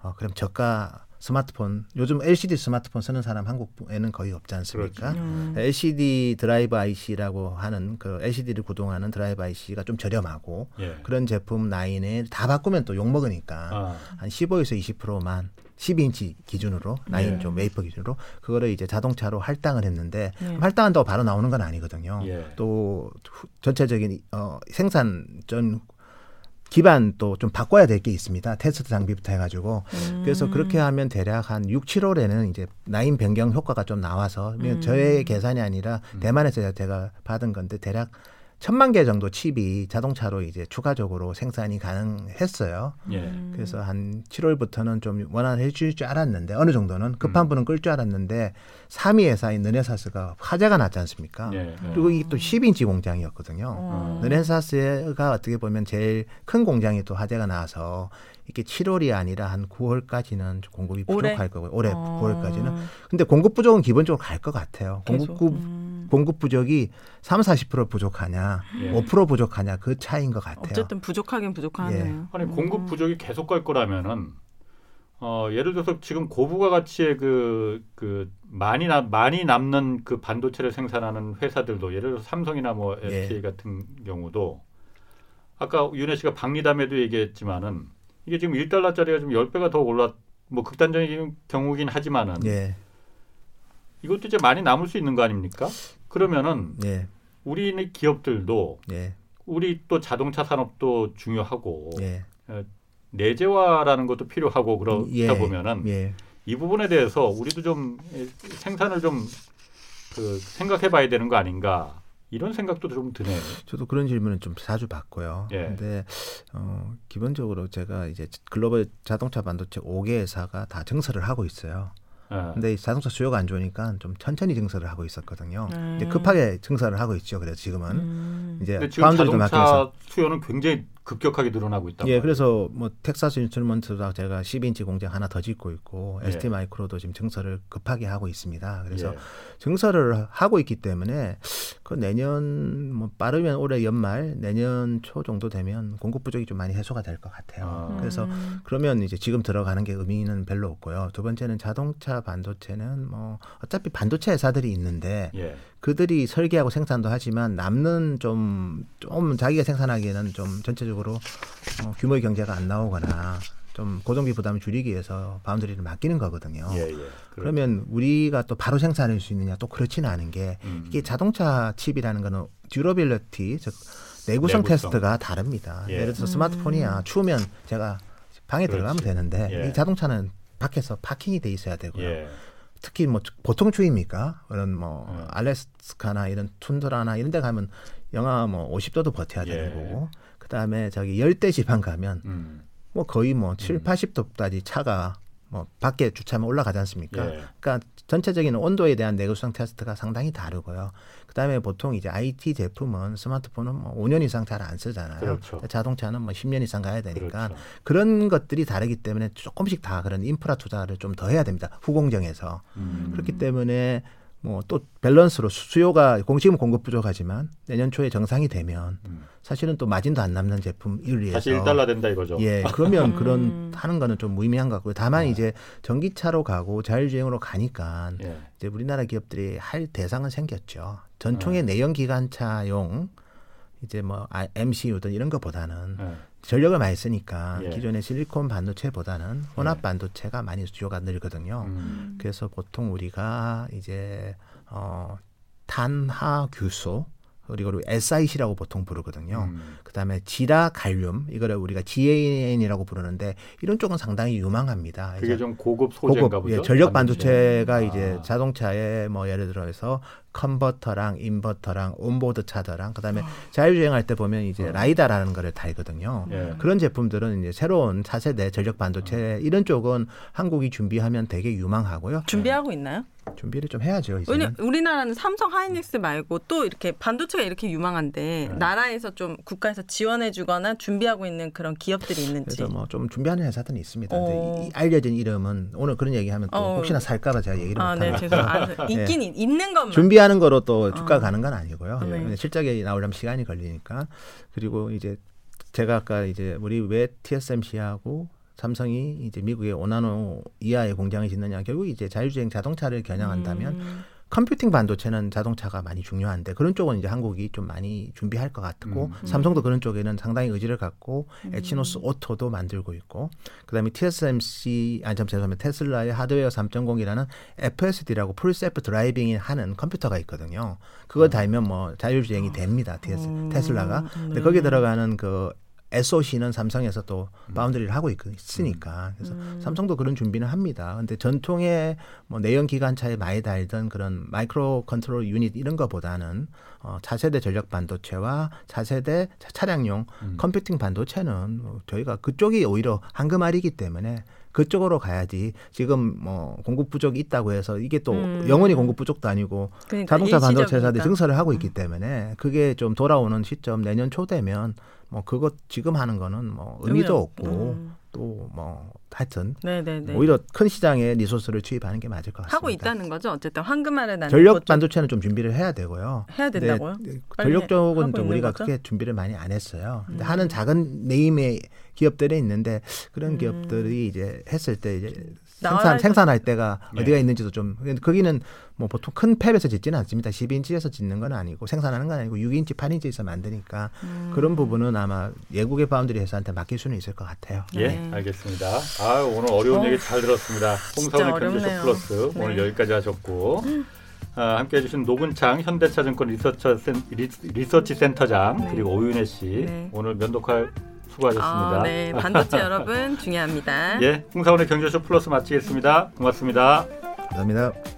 어 그럼 저가 스마트폰 요즘 LCD 스마트폰 쓰는 사람 한국에는 거의 없지 않습니까? 그렇죠. 음. LCD drive IC라고 하는 그 LCD를 구동하는 drive IC가 좀 저렴하고 예. 그런 제품 라인에 다 바꾸면 또 욕 먹으니까 아. 한 15에서 20%만 12인치 기준으로 라인 예. 좀 웨이퍼 기준으로 그거를 이제 자동차로 할당을 했는데 예. 할당한다고 바로 나오는 건 아니거든요. 예. 또 전체적인 어 생산 전 기반 또 좀 바꿔야 될 게 있습니다. 테스트 장비부터 해가지고 음. 그래서 그렇게 하면 대략 한 6, 7월에는 이제 라인 변경 효과가 좀 나와서 음. 저의 계산이 아니라 음. 대만에서 제가 받은 건데 대략 천만 개 정도 칩이 자동차로 이제 추가적으로 생산이 가능했어요. 예. 그래서 한 7월부터는 좀 원활해 줄줄 알았는데 어느 정도는 급한 음. 분은 끌 줄 알았는데 3위 회사인 느네사스가 화재가 났지 않습니까? 예. 그리고 이게 또 10인치 공장이었거든요. 어. 느네사스가 어떻게 보면 제일 큰 공장이 또 화재가 나서 이게 7월이 아니라 한 9월까지는 공급이 부족할 올해? 거고요. 올해 어. 9월까지는. 근데 공급 부족은 기본적으로 갈 것 같아요. 공급 음. 공급 부족이 3, 40% 부족하냐, 예. 5% 부족하냐 그 차이인 것 같아요. 어쨌든 부족하긴 부족하네요. 예. 아니 음. 공급 부족이 계속 갈 거라면은 어, 예를 들어서 지금 고부가 가치의 그, 그, 많이 나, 많이 남는 그 반도체를 생산하는 회사들도 예를 들어서 삼성이나 뭐 SK 예. 같은 경우도 아까 윤혜 씨가 박리담에도 얘기했지만은 이게 지금 1달러짜리가 좀 10배가 더 올라 뭐 극단적인 경우긴 하지만은 예. 이것도 이제 많이 남을 수 있는 거 아닙니까? 그러면은 예. 우리 기업들도 예. 우리 또 자동차 산업도 중요하고 예. 어, 내재화라는 것도 필요하고 그러다 예. 보면은 예. 이 부분에 대해서 우리도 좀 생산을 좀 그 생각해 봐야 되는 거 아닌가 이런 생각도 좀 드네요. 저도 그런 질문은 좀 자주 받고요. 예. 근데 어, 기본적으로 제가 이제 글로벌 자동차 반도체 5개 회사가 다 증설을 하고 있어요. 예. 근데 자동차 수요가 안 좋으니까 좀 천천히 증설을 하고 있었거든요. 음. 이제 급하게 증설을 하고 있죠. 그래서 지금은 음. 이제 지금 자동차 수요는 굉장히 급격하게 늘어나고 있다. 예, 그래서 뭐 텍사스 인스트루먼트도 제가 12인치 공장 하나 더 짓고 있고 예. ST 마이크로도 지금 증설을 급하게 하고 있습니다. 그래서 예. 증설을 하고 있기 때문에 그 내년 뭐 빠르면 올해 연말 내년 초 정도 되면 공급 부족이 좀 많이 해소가 될 것 같아요. 아. 그래서 음. 그러면 이제 지금 들어가는 게 의미는 별로 없고요. 두 번째는 자동차 반도체는 뭐 어차피 반도체 회사들이 있는데 예. 그들이 설계하고 생산도 하지만 남는 좀, 좀 자기가 생산하기에는 좀 전체적으로 어, 규모의 경제가 안 나오거나 좀 고정비 부담을 줄이기 위해서 foundry를 맡기는 거거든요. 예, 예. 그렇죠. 그러면 우리가 또 바로 생산할 수 있느냐 또 그렇지는 않은 게 음. 이게 자동차 칩이라는 거는 듀러빌리티 즉 내구성, 내구성. 테스트가 다릅니다. 예. 를 들어서 스마트폰이야 음. 추우면 제가 방에 그렇지. 들어가면 되는데 예. 이 자동차는 밖에서 파킹이 돼 있어야 되고요. 예. 특히 뭐 보통 추위입니까? 그런 뭐 음. 알래스카나 이런 툰드라나 이런 데 가면 영하 뭐 50도도 버텨야 되는 예. 거고 그다음에 저기 열대 지방 가면 음. 뭐 거의 뭐 7, 80도까지 음. 차가 뭐 밖에 주차하면 올라가지 않습니까? 예. 그러니까 전체적인 온도에 대한 내구성 테스트가 상당히 다르고요. 그다음에 보통 이제 IT 제품은 스마트폰은 뭐 5년 이상 잘 안 쓰잖아요. 그렇죠. 자동차는 뭐 10년 이상 가야 되니까 그렇죠. 그런 것들이 다르기 때문에 조금씩 다 그런 인프라 투자를 좀 더 해야 됩니다. 후공정에서 음. 그렇기 때문에 뭐 또 밸런스로 수요가 공식은 공급 부족하지만 내년 초에 정상이 되면 음. 사실은 또 마진도 안 남는 제품 일위해서 다시 1달러 된다 이거죠. 예, 그러면 음. 그런 하는 거는 좀 무의미한 것 같고요. 다만 네. 이제 전기차로 가고 자율주행으로 가니까 예. 이제 우리나라 기업들이 할 대상은 생겼죠. 전통의 네. 내연 기관차용 이제 뭐 MCU든 이런 것보다는 네. 전력을 많이 쓰니까 예. 기존의 실리콘 반도체보다는 혼합 예. 반도체가 많이 수요가 늘거든요. 음. 그래서 보통 우리가 이제 어 탄화 규소 그리고 SIC라고 보통 부르거든요. 음. 그다음에 지라 갈륨 이거를 우리가 GAN이라고 부르는데 이런 쪽은 상당히 유망합니다. 그게 좀 고급 소재인가 보죠. 예, 전력 반도체 가 아. 이제 자동차에 뭐 예를 들어서 컨버터랑 인버터랑 온보드 차더랑 그다음에 아. 자율주행할 때 보면 이제 어. 라이다라는 거를 달거든요. 예. 그런 제품들은 이제 새로운 차세대 전력 반도체 이런 쪽은 한국이 준비하면 되게 유망하고요. 준비하고 있나요? 준비를 좀 해야죠. 이제는. 우리나라는 삼성 하이닉스 말고 또 이렇게 반도체가 이렇게 유망한데 네. 나라에서 좀 국가에서 지원해주거나 준비하고 있는 그런 기업들이 있는지. 그래서 뭐 좀 준비하는 회사들은 있습니다. 어. 이 알려진 이름은 오늘 그런 얘기하면 또 어. 혹시나 살까봐 제가 얘기를 아, 네, 못하고. 네, 죄송. 아, 있긴 네. 있는 것만. 준비하 는 거로 또 주가 어. 가는 건 아니고요. 네. 실적이 나오려면 시간이 걸리니까 그리고 이제 제가 아까 이제 우리 왜 TSMC하고 삼성이 이제 미국의 오나노 이하의 공장을 짓느냐 결국 이제 자율주행 자동차를 겨냥한다면 음. computing 반도체는 자동차가 많이 중요한데 그런 쪽은 이제 한국이 좀 많이 준비할 것 같고 음. 삼성도 그런 쪽에는 상당히 의지를 갖고 음. 엑시노스 오토도 만들고 있고 그다음에 TSMC 아니 좀 죄송합니다 테슬라의 하드웨어 3.0이라는 FSD라고 Full Self Driving이라 하는 컴퓨터가 있거든요. 그거 음. 달면 뭐 자율주행이 됩니다. TS, 음. 테슬라가. 근데 거기에 들어가는 그 SOC는 삼성에서 또 음. foundry를 하고 있, 으니까 그래서 음. 삼성도 그런 준비는 합니다. 근데 전통의 뭐 내연 기관차에 많이 달던 그런 micro control unit 이런 거보다는 어, 차세대 전력 반도체와 차세대 차량용 음. computing 반도체는 뭐 저희가 그쪽이 오히려 황금알이기 때문에 그쪽으로 가야지 지금 뭐 공급 부족이 있다고 해서 이게 또 음. 영원히 공급 부족도 아니고 그러니까 자동차 반도체 회사들이 증설을 하고 있기 음. 때문에 그게 좀 돌아오는 시점 내년 초 되면 뭐 그것 지금 하는 거는 뭐 의미도 없고 음. 또뭐 하여튼 네네네. 오히려 큰 시장에 resource를 투입하는 게 맞을 것 같습니다. 하고 있다는 거죠. 어쨌든 황금알 낳는 전력 반도체는 좀 준비를 해야 되고요. 해야 된다고요? 전력 쪽은 좀 우리가 거죠? 크게 준비를 많이 안 했어요. 근데 음. 하는 작은 name의 기업들이 있는데 그런 음. 기업들이 이제 했을 때 이제 생산 생산할 때가 네. 어디가 있는지도 좀 거기는 뭐 보통 큰 fab에서 짓지는 않습니다. 12인치에서 짓는 건 아니고 생산하는 건 아니고 6인치, 8인치에서 만드니까 음. 그런 부분은 아마 외국의 바운드리 회사한테 맡길 수는 있을 것 같아요. 예, 네. 알겠습니다. 아 오늘 어려운 어, 얘기 잘 들었습니다. 홍사훈의 경제쇼 플러스 네. 오늘 여기까지 하셨고. 아, 함께 해주신 노근창 현대차증권 리서처 센, 리서치 센터장 네. 그리고 오윤혜 씨 네. 오늘 면도칼 수고하셨습니다. 아, 네, 반도체 여러분 중요합니다. 예, 홍사훈의 경제쇼 플러스 마치겠습니다. 고맙습니다. 감사합니다.